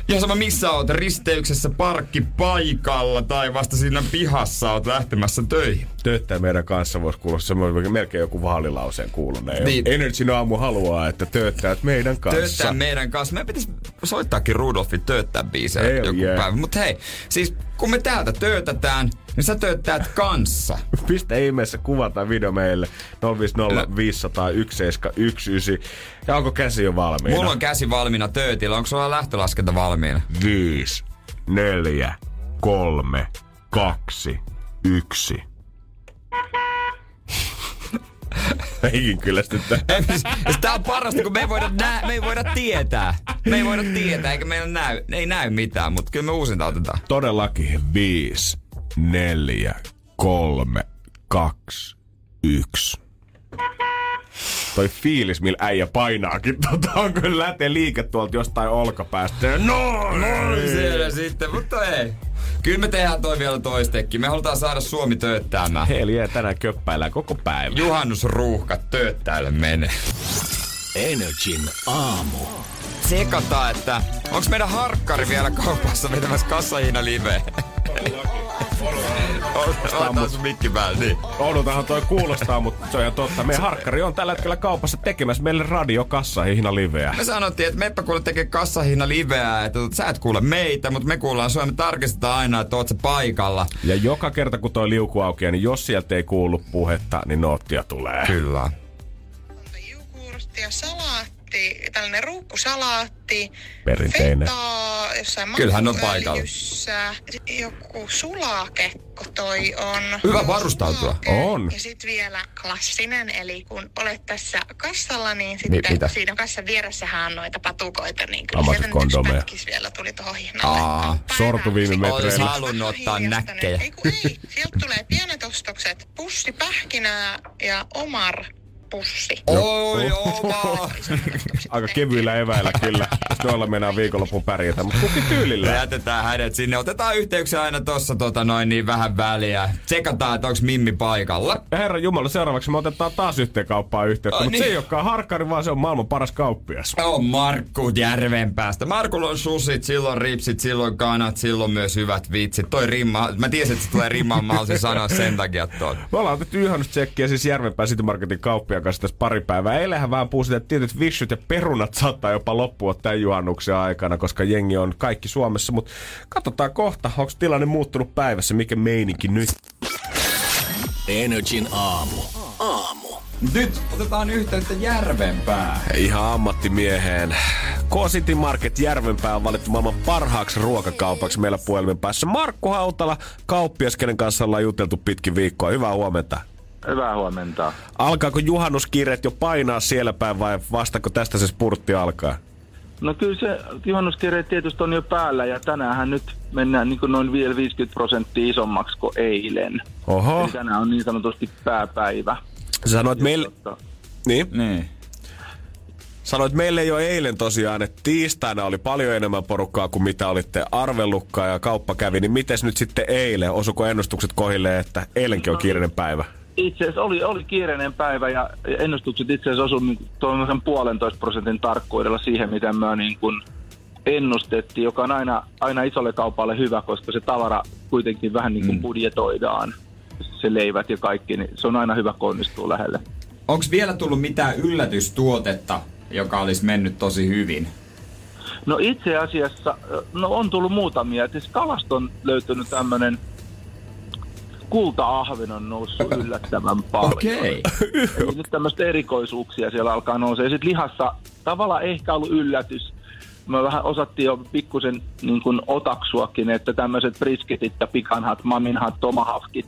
Ja sama missä oot, risteyksessä parkkipaikalla tai vasta siinä pihassa oot lähtemässä töihin. Tööttää meidän kanssa voisi kuulla semmoinen melkein joku vaalilauseen kuuluneen. Niin. Energin aamu haluaa, että tööttäät meidän kanssa. Tööttää meidän kanssa. Meidän pitäisi soittaakin Rudolfi tööttää biisejä Hell joku yeah. päivä. Mutta hei, siis kun me täältä töötetään, niin sä tööttäät kanssa. Pistä ihmeessä kuva tai video meille 050 500 171 Ja onko käsi jo valmiina? Mulla on käsi valmiina töötillä. Onko sulla lähtölaskenta valmiina? 5, 4, 3, 2, 1. Eikin kyllästyttää. Tää on parasta, kun me ei voida, nää, me ei voida tietää. Me ei voida tietää, eikä meillä näy, ei näy mitään, mutta kyllä me uusinta otetaan. Todellakin 5, 4, 3, 2, 1. Toi fiilis, millä äijä painaakin, tota on kyllä lähtee liike tuolta jostain olkapäästä. No, No siellä sitten, mutta ei. Kyllä me tehdään toi vielä toistekin. Me halutaan saada Suomi tööttäämään. Heliä tänään köppäillään koko päivä. Juhannusruuhkat tööttäille menee. Energin aamu. Tsekata, että onks meidän harkkari vielä kaupassa vetämässä kassahiina live? Otetaan sun mikki päälle, niin. Oudoltahan toi kuulostaa, mutta se on ihan totta. Meidän harkkari on tällä hetkellä kaupassa tekemässä meille radiokassa liveä. Me sanottiin, että meppä kuule tekee kassahina liveä, että sä et kuule meitä, mutta me kuullaan sua, me tarkistetaan aina, että oot sä paikalla. Ja joka kerta kun toi liuku aukeaa, niin jos sieltä ei kuulu puhetta, niin noottia tulee. Kyllä. ja salaatti, tällainen ruukkusalaatti, Perinteinen. fetaa, jossain Kyllähän on paikalla. joku sulakekko toi on. Hyvä varustautua. On. Ja sitten vielä klassinen, eli kun olet tässä kassalla, niin Mi- sitten mitä? siinä kassan vieressähän on noita patukoita, niin kyllä sieltä nyt yksi Ammattikondomeja. pätkis vielä tuli tuohon hinnalle. Aa, sortu viime metreillä. halunnut ottaa näkkejä. Ei kun ei, sieltä tulee pienet ostokset, pussi pähkinää ja omar pussi. Oi, oma! Aika kevyillä eväillä kyllä. Noilla mennään viikonlopun pärjätä, mutta kukin tyylillä. Jätetään hänet sinne. Otetaan yhteyksiä aina tossa tota noin niin vähän väliä. Tsekataan, että onks Mimmi paikalla. Ja herra Jumala, seuraavaksi me otetaan taas yhteen kauppaan yhteyttä, Ai mutta niin. se ei olekaan harkkari, vaan se on maailman paras kauppias. On Markku Järvenpäästä. Markulla on susit, silloin ripsit, silloin kanat, silloin myös hyvät vitsit. Toi rimma, mä tiesin, että se tulee rimmaan, mä sanoa sen takia tuon. Me ollaan otettu juhannustsekkiä siis Järvenpään City Marketin kauppiaan kanssa tässä pari päivää. Eilähän vähän puhuisin, että tietyt vissyt ja perunat saattaa jopa loppua tämän juhannuksen aikana, koska jengi on kaikki Suomessa. Mutta katsotaan kohta, onko tilanne muuttunut päivässä, mikä meininki nyt. Energin aamu. Aamu. Nyt otetaan yhteyttä Järvenpää. Ihan ammattimieheen. K-City Market Järvenpää on valittu maailman parhaaksi ruokakaupaksi meillä puhelimen päässä. Markku Hautala, kauppias, kenen kanssa ollaan juteltu pitkin viikkoa. Hyvää huomenta. Hyvää huomenta. Alkaako juhannuskiireet jo painaa siellä päin vai vastako tästä se spurtti alkaa? No kyllä se juhannuskirjeet tietysti on jo päällä ja tänään nyt mennään niin noin vielä 50 prosenttia isommaksi kuin eilen. Oho. Eli tänään on niin sanotusti pääpäivä. Sä sanoit meille... Niin? Niin. Sanoit meille jo eilen tosiaan, että tiistaina oli paljon enemmän porukkaa kuin mitä olitte arvellukkaa ja kauppa kävi. Niin mites nyt sitten eilen? Osuko ennustukset kohille, että eilenkin on kiireinen päivä? Itse asiassa oli, oli kiireinen päivä ja ennustukset itse asiassa osuivat tuollaisen puolentoista prosentin tarkkuudella siihen, mitä me niin kuin ennustettiin, joka on aina, aina isolle kaupalle hyvä, koska se tavara kuitenkin vähän niin kuin budjetoidaan. Se leivät ja kaikki, niin se on aina hyvä, kun onnistuu lähelle. Onks vielä tullut mitään yllätystuotetta, joka olisi mennyt tosi hyvin? No itse asiassa, no on tullut muutamia. Siis kalasta on löytynyt tämmöinen kulta-ahven on noussut yllättävän paljon. Okei. Eli nyt tämmöistä erikoisuuksia siellä alkaa nousee. Sitten lihassa tavallaan ehkä ollut yllätys. Me vähän osattiin jo pikkusen niin kuin otaksuakin, että tämmöiset brisketit ja pikanhat, maminhat, tomahawkit.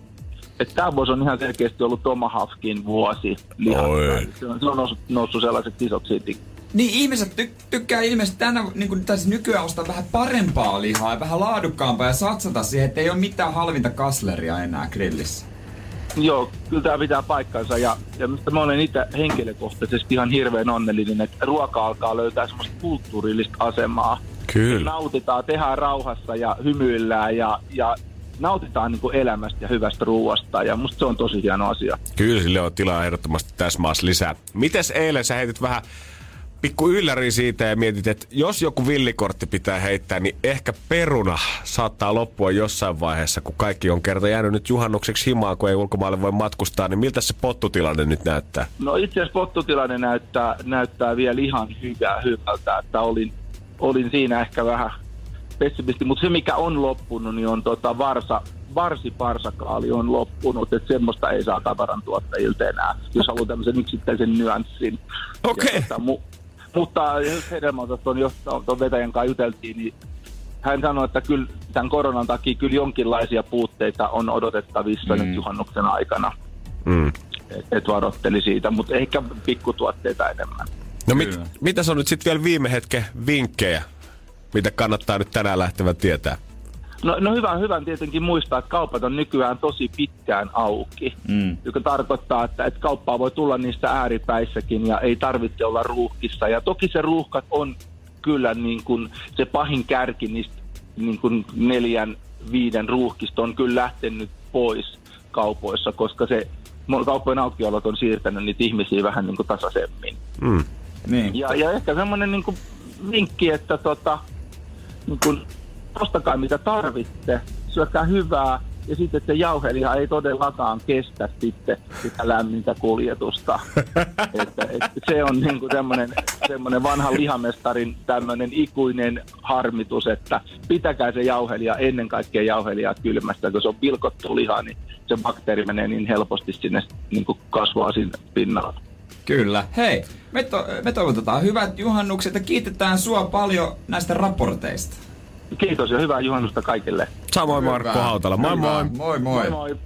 Että tämä vuosi on ihan selkeästi ollut tomahawkin vuosi lihassa. Oi. Se on, se on noussut, noussut sellaiset isot siitä Niin ihmiset ty- tykkää ilmeisesti tänä, niin kuin, tässä nykyään ostaa vähän parempaa lihaa ja vähän laadukkaampaa ja satsata siihen, että ei ole mitään halvinta kasleria enää grillissä. Joo, kyllä tämä pitää paikkansa ja, ja mistä mä olen itse henkilökohtaisesti ihan hirveän onnellinen, että ruoka alkaa löytää semmoista kulttuurillista asemaa. Kyllä. Nautitaan, tehdään rauhassa ja hymyillään ja, ja nautitaan niin elämästä ja hyvästä ruoasta ja musta se on tosi hieno asia. Kyllä sille on tilaa ehdottomasti tässä maassa lisää. Mites eilen sä heitit vähän pikku ylläri siitä ja mietit, että jos joku villikortti pitää heittää, niin ehkä peruna saattaa loppua jossain vaiheessa, kun kaikki on kerta jäänyt nyt juhannukseksi himaan, kun ei ulkomaille voi matkustaa, niin miltä se pottutilanne nyt näyttää? No itse asiassa pottutilanne näyttää, näyttää vielä ihan hyvää hyvältä, että olin, olin siinä ehkä vähän pessimisti, mutta se mikä on loppunut, niin on tota varsa, varsiparsakaali on loppunut, että semmoista ei saa tavaran tuottajilta enää, jos haluaa tämmöisen yksittäisen nyanssin. Okei. Ja Tota, mu, mutta jos hedelmäosaston johto- tuon vetäjän kanssa juteltiin, niin hän sanoi, että kyllä tämän koronan takia kyllä jonkinlaisia puutteita on odotettavissa mm. nyt juhannuksen aikana. Mm. Et, et varoitteli siitä, mutta ehkä pikkutuotteita enemmän. No mit, mitä on nyt sitten vielä viime hetken vinkkejä, mitä kannattaa nyt tänään lähtevän tietää? No, no hyvä, hyvä tietenkin muistaa, että kaupat on nykyään tosi pitkään auki, Mm. joka tarkoittaa, että, että kauppaa voi tulla niistä ääripäissäkin ja ei tarvitse olla ruuhkissa. Ja toki se ruuhkat on kyllä niin kuin se pahin kärki niistä niin kuin neljän, viiden ruuhkista on kyllä lähtenyt pois kaupoissa, koska se kauppojen aukiolot on siirtänyt niitä ihmisiä vähän niin kuin tasaisemmin. Mm. Niin. Ja, ja ehkä semmoinen niin kuin vinkki, että tota, niin kuin, ostakaa mitä tarvitte, syökää hyvää ja sitten se jauheliha ei todellakaan kestä sitten sitä lämmintä kuljetusta. että, että se on niin kuin semmoinen, semmoinen vanha lihamestarin tämmöinen ikuinen harmitus, että pitäkää se jauhelia ennen kaikkea jauhelia kylmästä, kun se on pilkottu liha, niin se bakteeri menee niin helposti sinne niin kuin kasvaa sinne pinnalla. Kyllä. Hei, me, to- me toivotetaan hyvät juhannukset ja kiitetään sua paljon näistä raporteista. Kiitos ja hyvää juhannusta kaikille. Samoin Hyvä. Markku Hautala. Moi moi. Moi moi. Moi moi.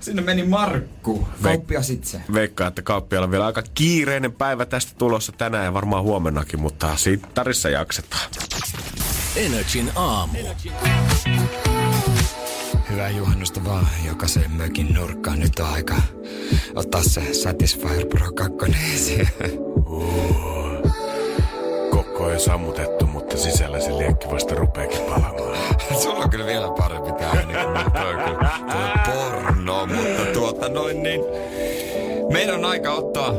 Sinne meni Markku, kauppias itse. Veikkaa, että kauppialla on vielä aika kiireinen päivä tästä tulossa tänään ja varmaan huomennakin, mutta sittarissa jaksetaan. Energin aamu. Hyvää juhannusta vaan jokaisen mökin nurkkaan. Nyt on aika ottaa se Satisfyer Pro 2 esiin. Kokko on sammutettu, mutta sisällä se liekki vasta rupeekin palamaan. Sulla on kyllä vielä parempi tää ääni kuin mulla. Toi on toi on porno, mutta tuota noin niin. Meidän on aika ottaa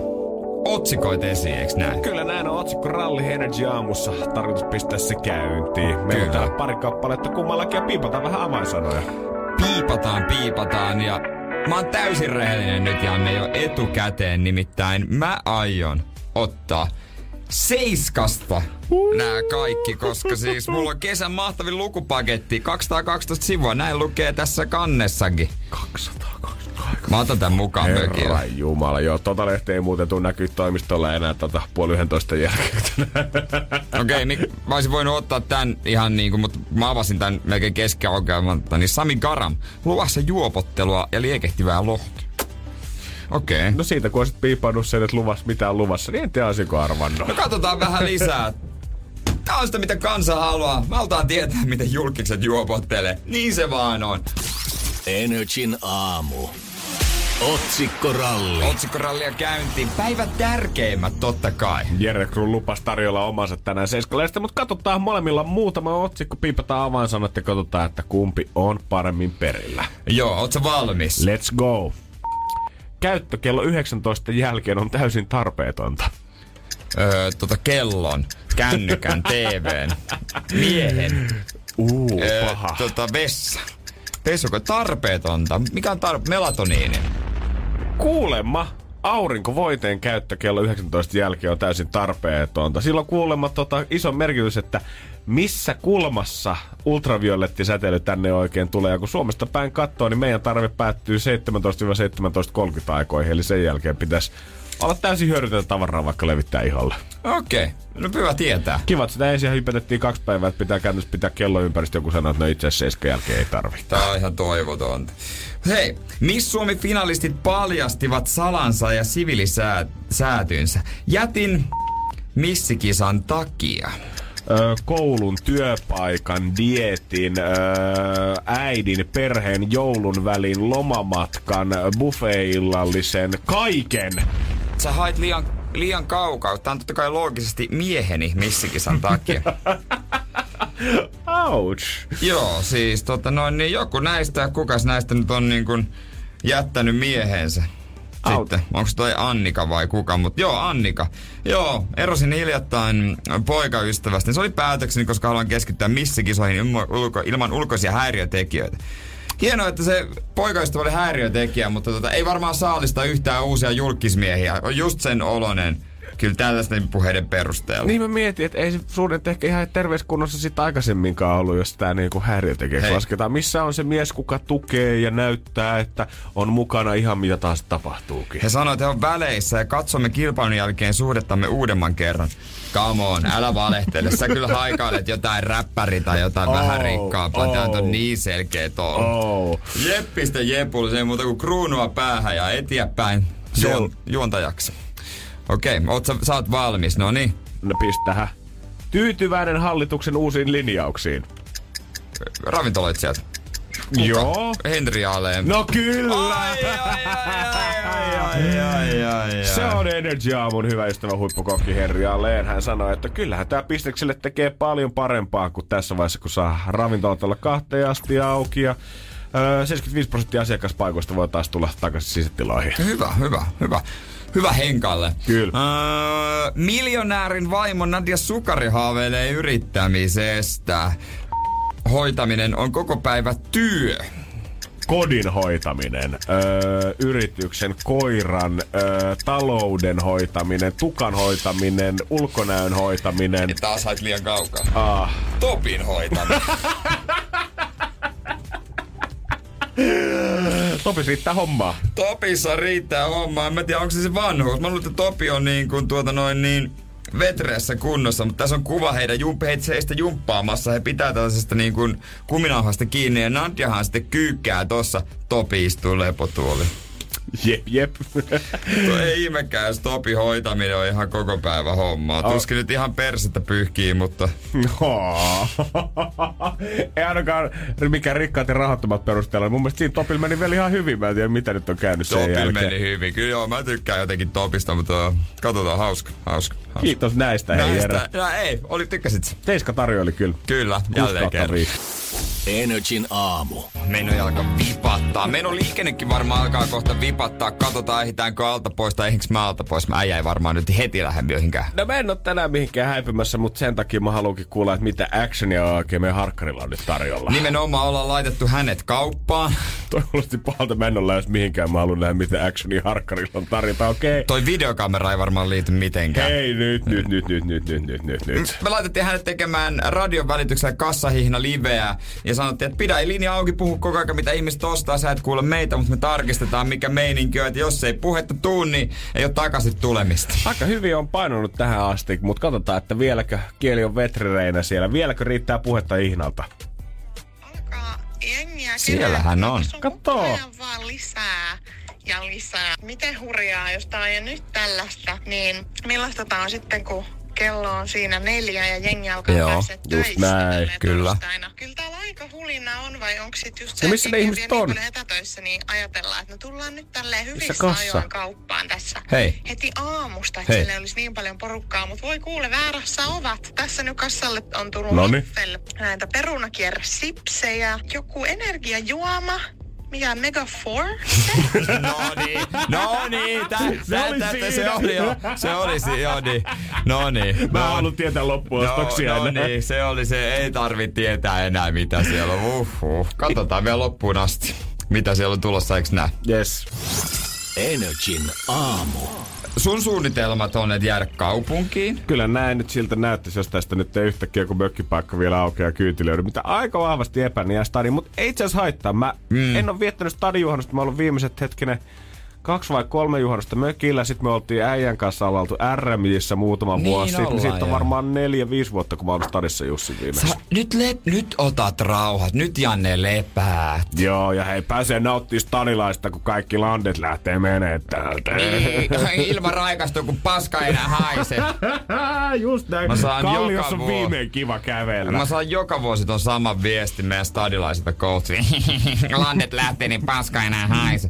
otsikoita esiin, eiks näin? Kyllä näin on otsikko Ralli Energy aamussa. Tarkoitus pistää se käyntiin. Meillä on Kyllä. täällä pari kappaletta kummallakin ja piipataan vähän avainsanoja. piipataan, piipataan ja mä oon täysin rehellinen nyt Janne jo etukäteen, nimittäin mä aion ottaa seiskasta nämä kaikki, koska siis mulla on kesän mahtavin lukupaketti, 212 sivua, näin lukee tässä kannessakin. 222. Mä otan tän mukaan mökille. Herra Jumala, joo. Tota lehtiä ei muuten tuu näkyy toimistolla enää tota puoli yhdentoista jälkeen. Okei, okay, mä olisin voinut ottaa tän ihan niinku, mutta mä avasin tän melkein keskiaukeamalta, niin Sami Garam, luvassa juopottelua ja liekehtivää lohta. Okei. Okay. No siitä kun olisit piipannut sen, että luvassa mitään luvassa, niin en tiedä olisiko arvannut. No katsotaan vähän lisää. Tää on sitä, mitä kansa haluaa. Mä halutaan tietää, miten julkikset juopottelee. Niin se vaan on. Energin aamu. Otsikkoralli. Otsikkorallia käyntiin. Päivän tärkeimmät totta kai. Jere Kruun lupas tarjolla omansa tänään Seiskaleista, mutta katsotaan molemmilla muutama otsikko, piipataan avainsanat ja katsotaan, että kumpi on paremmin perillä. Joo, oot sä valmis? Let's go. Käyttö kello 19 jälkeen on täysin tarpeetonta. Öö, tota kellon, kännykän, TVn, miehen, Uu, öö, paha. tota vessa. Pesuko tarpeetonta? Mikä on tar- melatoniini? Kuulemma aurinkovoiteen käyttö kello 19 jälkeen on täysin tarpeetonta. Silloin kuulemma tota, iso merkitys, että missä kulmassa ultraviolettisäteily tänne oikein tulee. Ja kun Suomesta päin katsoo, niin meidän tarve päättyy 17-17.30 aikoihin. Eli sen jälkeen pitäisi olla täysin hyödytöntä tavaraa vaikka levittää iholle. Okei, okay. no hyvä tietää. Kiva, että sitä ensin hypetettiin kaksi päivää, että pitää käytännössä pitää kello ympäristö. Joku sanoi, että no itse asiassa jälkeen ei tarvitse. Tää on ihan toivotonta. Hei, Miss Suomi-finalistit paljastivat salansa ja sivilisäätynsä. Jätin missikisan takia. Koulun, työpaikan, dietin, äidin, perheen, joulun välin, lomamatkan, buffeillallisen, kaiken. Sä hait liian, liian kaukaa. Tää on totta kai loogisesti mieheni missikisan takia. Ouch. Joo, siis tota noin, niin joku näistä, kukas näistä nyt on niin kuin jättänyt miehensä. Sitten, onko toi Annika vai kuka, mutta joo, Annika. Joo, erosin hiljattain poikaystävästä. Se oli päätökseni, koska haluan keskittyä missikisoihin ilman ulkoisia häiriötekijöitä. Hienoa, että se poikaystävä oli häiriötekijä, mutta tota, ei varmaan saalista yhtään uusia julkismiehiä. On just sen olonen. Kyllä tällaisten puheiden perusteella. Niin mä mietin, että ei se suhdet ehkä ihan terveyskunnossa sit aikaisemminkaan ollut, jos tää niinku häiriötekijäksi lasketaan. Missä on se mies, kuka tukee ja näyttää, että on mukana ihan mitä taas tapahtuukin. He sanoivat, että he on väleissä ja katsomme kilpailun jälkeen suhdettamme uudemman kerran. Come on, älä valehtele. Sä kyllä haikailet jotain räppäri tai jotain Oh, vähän rikkaampaa. Tää oh. on niin selkeä tuo. Oh. Jeppistä Jepulle, se ei muuta kuin kruunua päähän ja eteenpäin juon, juontajaksi. Okei, okay, sä, sä oot valmis, no niin. No pistähän. Tyytyväinen hallituksen uusiin linjauksiin. Ravintoloitsijat. Kuka? Joo. Henri Aleen. No kyllä! Ai, ai, ai, ai, ai. Se on Energy Aamun hyvä ystävä huippukokki Henri Alleen. Hän sanoi, että kyllähän tämä pistekselle tekee paljon parempaa kuin tässä vaiheessa, kun saa ravintolat olla kahteen asti auki ja öö, 75 prosenttia asiakaspaikoista voi taas tulla takaisin sisätiloihin. Hyvä, hyvä, hyvä. Hyvä Henkalle. Kyllä. Öö, miljonäärin vaimo Nadia Sukari haaveilee yrittämisestä. Hoitaminen on koko päivä työ. kodin hoitaminen, öö, yrityksen, koiran, öö, talouden hoitaminen, tukan hoitaminen, ulkonäön hoitaminen. Ja taas hait liian kaukaa. Ah. Topin hoitaminen. Topi riittää hommaa. Topissa riittää hommaa. En mä tiedä, onko se se vanhuus. Mä luulen, että Topi on niin kuin tuota noin niin vetreessä kunnossa, mutta tässä on kuva heidän jump, jumppaamassa. He pitää tällaisesta niin kuin kuminauhasta kiinni ja Nadjahan sitten kyykkää tossa. Topi istuu lepotuoli. Jep, jep. Tuo ei ihmekään, jos Topi hoitaminen on ihan koko päivä hommaa. Oh. Tuskin nyt ihan persettä pyyhkii, mutta... No. ei ainakaan mikään rikkaat ja rahattomat perusteella. Mun mielestä siinä Topilla meni vielä ihan hyvin. Mä en tiedä, mitä nyt on käynyt sen Topil jälkeen. meni hyvin. Kyllä joo, mä tykkään jotenkin Topista, mutta katsotaan, hauska, hauska. hauska. Kiitos näistä, hei. Näistä, no, ei, oli, tykkäsit? Teiska tarjoili kyllä. Kyllä, jälleen kerran. Energin aamu. Meino alkaa vipattaa. Meino liikennekin varmaan alkaa kohta vipattaa. Katsotaan, ehditäänkö alta pois tai ehdinkö mä alta pois. Mä äijä ei varmaan nyt heti lähde mihinkään. No mä en oo tänään mihinkään häipymässä, mutta sen takia mä haluankin kuulla, että mitä actionia oikein meidän harkkarilla on nyt tarjolla. Nimenomaan ollaan laitettu hänet kauppaan. Toi kuulosti pahalta, mä en ole lähes mihinkään. Mä haluan nähdä, mitä actionia harkkarilla on tarjota. Okei. Okay. Toi videokamera ei varmaan liity mitenkään. Hei, nyt, nyt, nyt, nyt, nyt, nyt, nyt, nyt, nyt. Me laitettiin hänet tekemään radion välityksellä kassahihna liveä ja sanottiin, että pidä linja auki, puhu koko ajan mitä ihmiset ostaa, sä et kuule meitä, mutta me tarkistetaan mikä meininki on, että jos ei puhetta tuu, niin ei ole takaisin tulemista. Aika hyvin on painunut tähän asti, mutta katsotaan, että vieläkö kieli on vetrereinä siellä. Vieläkö riittää puhetta ihnalta? Jengiä Siellähän kerää, on. ajan vaan lisää ja lisää. Miten hurjaa, jos tää on jo nyt tällaista, niin millaista tää on sitten, kun kello on siinä neljä ja jengi alkaa Joo, päästä just töissä näin, kyllä. torstaina. Kyllä täällä aika hulina on, vai onko sit just se, No missä että ne jengi ihmiset on? niin etätöissä, niin ajatellaan, että no tullaan nyt tälleen hyvissä ajoin kauppaan tässä Hei. heti aamusta, että Hei. olisi niin paljon porukkaa, mutta voi kuule, väärässä ovat. Tässä nyt kassalle on tullut Noniin. Näitä perunakierresipsejä, joku energiajuoma, mikä Mega Four? No niin, no niin, tä, Se tä, oli tä, tä, se oli jo, se oli si, joo niin, no niin. Mä no, haluan tietää loppuostoksia. No, no niin, se oli se, ei tarvi tietää enää mitä siellä on. Uhuh. Katsotaan vielä loppuun asti, mitä siellä on tulossa, eiks nää? Yes. Energin aamu. Sun suunnitelmat on, että jäädä kaupunkiin. Kyllä näin nyt siltä näyttäisi, jos tästä nyt ei yhtäkkiä joku mökkipaikka vielä aukeaa kyyti löydy. Mitä aika vahvasti epänä stadi, mutta ei itse asiassa haittaa. Mä mm. en ole viettänyt stadijuhannusta, mä oon ollut viimeiset hetkinen kaksi vai kolme juhannusta mökillä. Sitten me oltiin äijän kanssa ollaan oltu RMJissä muutama Niin vuosi sitten. ollaan, Siitä on varmaan neljä, viisi vuotta, kun mä ollut stadissa Jussin viimeksi. Sä, nyt, le, nyt otat rauhat, nyt Janne lepää. Joo, ja hei, pääsee nauttii stadilaista, kun kaikki landet lähtee menee täältä. Niin, ilma raikastuu, kun paska enää haise. Just näin. Mä saan Kalliossa joka vuosi. viimein kiva kävellä. Mä saan joka vuosi ton saman viestin meidän stadilaisilta coachiin. Landet lähtee, niin paska enää haise.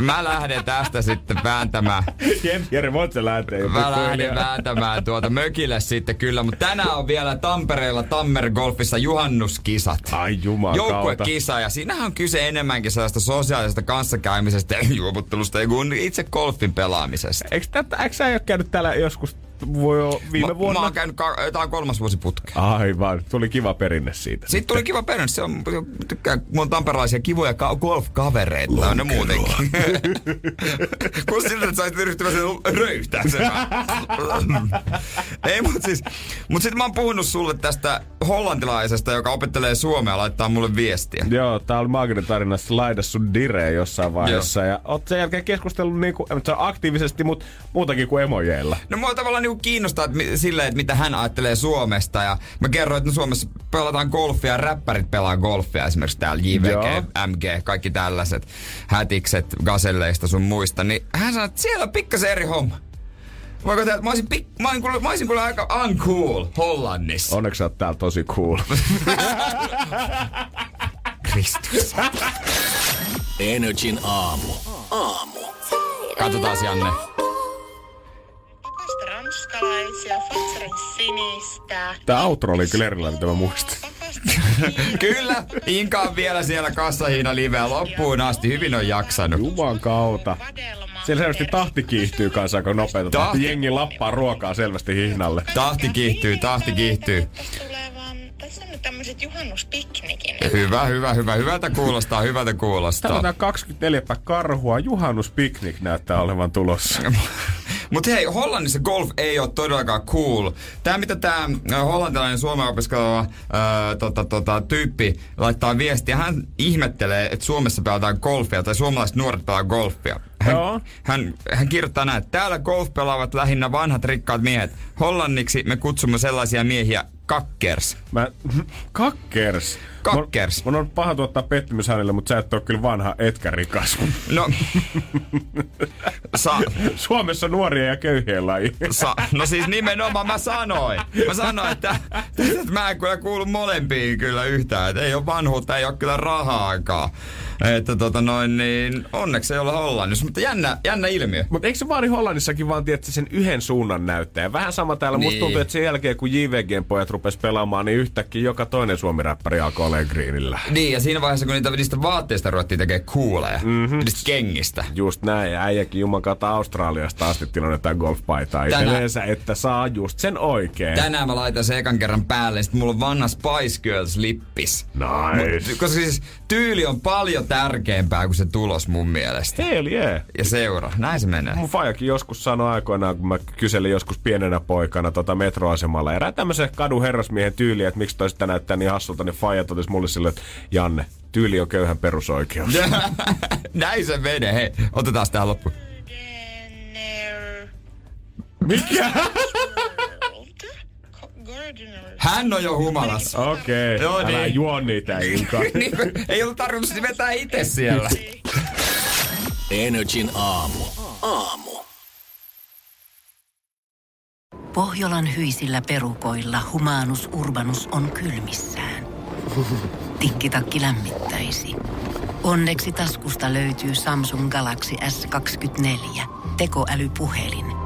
Mä lähden tästä sitten vääntämään. Jep, Jere, voit sä lähteä Mä lähden vääntämään tuota mökille sitten kyllä, mutta tänään on vielä Tampereella Tammer Golfissa juhannuskisat. Ai jumakauta. Joukkuekisa ja siinähän on kyse enemmänkin sellaista sosiaalisesta kanssakäymisestä ja juoputtelusta kuin itse golfin pelaamisesta. Eikö, tätä, eikö sä ole käynyt täällä joskus voi olla viime mä, vuonna? Mä oon käynyt, ka- tää on kolmas vuosi putkeen. Aivan, tuli kiva perinne siitä. Sitten tuli kiva perintö. Se on, tykkään, mulla on tamperalaisia kivoja ka- golf-kavereita. Ne muutenkin. Kun siltä, että sä oot ryhtyvä sen. Ei, mut siis, mut sit mä oon puhunut sulle tästä hollantilaisesta, joka opettelee suomea ja laittaa mulle viestiä. Joo, tää oli maaginen tarina, että laida sun direen jossain vaiheessa. Ja oot sen jälkeen keskustellut niinku, mä aktiivisesti, mutta muutakin kuin emojeilla. No mua tavallaan niinku kiinnostaa että mi- silleen, että mitä hän ajattelee Suomesta. Ja mä kerroin, että no Suomessa pelataan golfia ja räppärit pelaa golfia. Esimerkiksi täällä JVG, Joo. MG, kaikki tällaiset hätikset gaselleista sun muista. Niin hän sanoi, että siellä on pikkasen eri homma. Voiko tehdä, mä olisin, pik, mä olisin, kuule, mä olisin kuule aika uncool Hollannissa. Onneksi sä oot täällä tosi cool. Kristus. Energin aamu. Aamu. Katsotaan Janne. Ranskalaisia, Fatsarin sinistä. Tää outro oli kyllä erilainen, mitä mä muistin. Kyllä, Inka on vielä siellä kassahiina liveä loppuun asti. Hyvin on jaksanut. Juman kautta. Siellä selvästi tahti kiihtyy kanssa aika nopeeta. Tahti-. Jengi lappaa ruokaa selvästi hihnalle. Tahti kiihtyy, tahti kiihtyy. Tulevan, tässä on nyt tämmöiset juhannuspiknikin. Hyvä, hyvä, hyvä. Hyvältä kuulostaa, hyvältä kuulostaa. Täällä on 24 karhua. Juhannuspiknik näyttää olevan tulossa. Mutta hei, Hollannissa golf ei ole todellakaan cool. Tämä, mitä tämä hollantilainen suomen opiskeleva ää, tota, tota, tyyppi laittaa viestiä, hän ihmettelee, että Suomessa pelataan golfia tai suomalaiset nuoret pelaa golfia. Hän, Joo. hän, hän kirjoittaa näin, että täällä golf pelaavat lähinnä vanhat rikkaat miehet. Hollanniksi me kutsumme sellaisia miehiä kakkers. Mä, kakkers. Kakkers. Mun, mun on paha tuottaa pettymys hänelle, mutta sä et ole kyllä vanha etkä rikas. No, sa, Suomessa nuoria ja köyhiä laji. Sa- no siis nimenomaan mä sanoin. Mä sanoin, että, että mä en kyllä kuulu molempiin kyllä yhtään. Että ei ole vanhuutta, ei ole kyllä rahaakaan. Että tota noin, niin onneksi ei olla Hollannissa. Mutta jännä, jännä ilmiö. Mutta eikö se vaadi Hollannissakin vaan tietysti sen yhden suunnan näyttäjä? Vähän sama täällä. Musta Niin. tuntuu, että sen jälkeen kun JVGn pojat rupes pelaamaan, niin yhtäkkiä joka toinen suomiräppäri alkoi olemaan greenillä. Niin, ja siinä vaiheessa, kun niitä niistä vaatteista ruvettiin tekemään kuuleja, mm-hmm. niistä kengistä. Just näin, ja äijäkin juman kautta Australiasta asti tilannut jotain golfpaitaa Tänä- yleensä, että saa just sen oikein. Tänään mä laitan sen ekan kerran päälle, sit mulla on vanha Spice Girls lippis. Nice. Mut, koska siis tyyli on paljon tärkeämpää kuin se tulos mun mielestä. Hell yeah. Ja seura, näin se menee. Mun fajakin joskus sanoi aikoinaan, kun mä kyselin joskus pienenä poikana tota metroasemalla erään tämmöisen kadun herrasmiehen tyyliä, että miksi toi sitä näyttää niin hassulta, niin faija totesi mulle silleen, että Janne, tyyli on köyhän perusoikeus. näin se menee. Hei, otetaan tähän loppu. Mikä? Hän on jo humalassa. Okei, Joo, okay. älä niin. juo niitä Inka. niin, ei ollut tarkoitus vetää itse siellä. Energin aamu. Aamu. Pohjolan hyisillä perukoilla humanus urbanus on kylmissään. Tikkitakki lämmittäisi. Onneksi taskusta löytyy Samsung Galaxy S24. Tekoälypuhelin.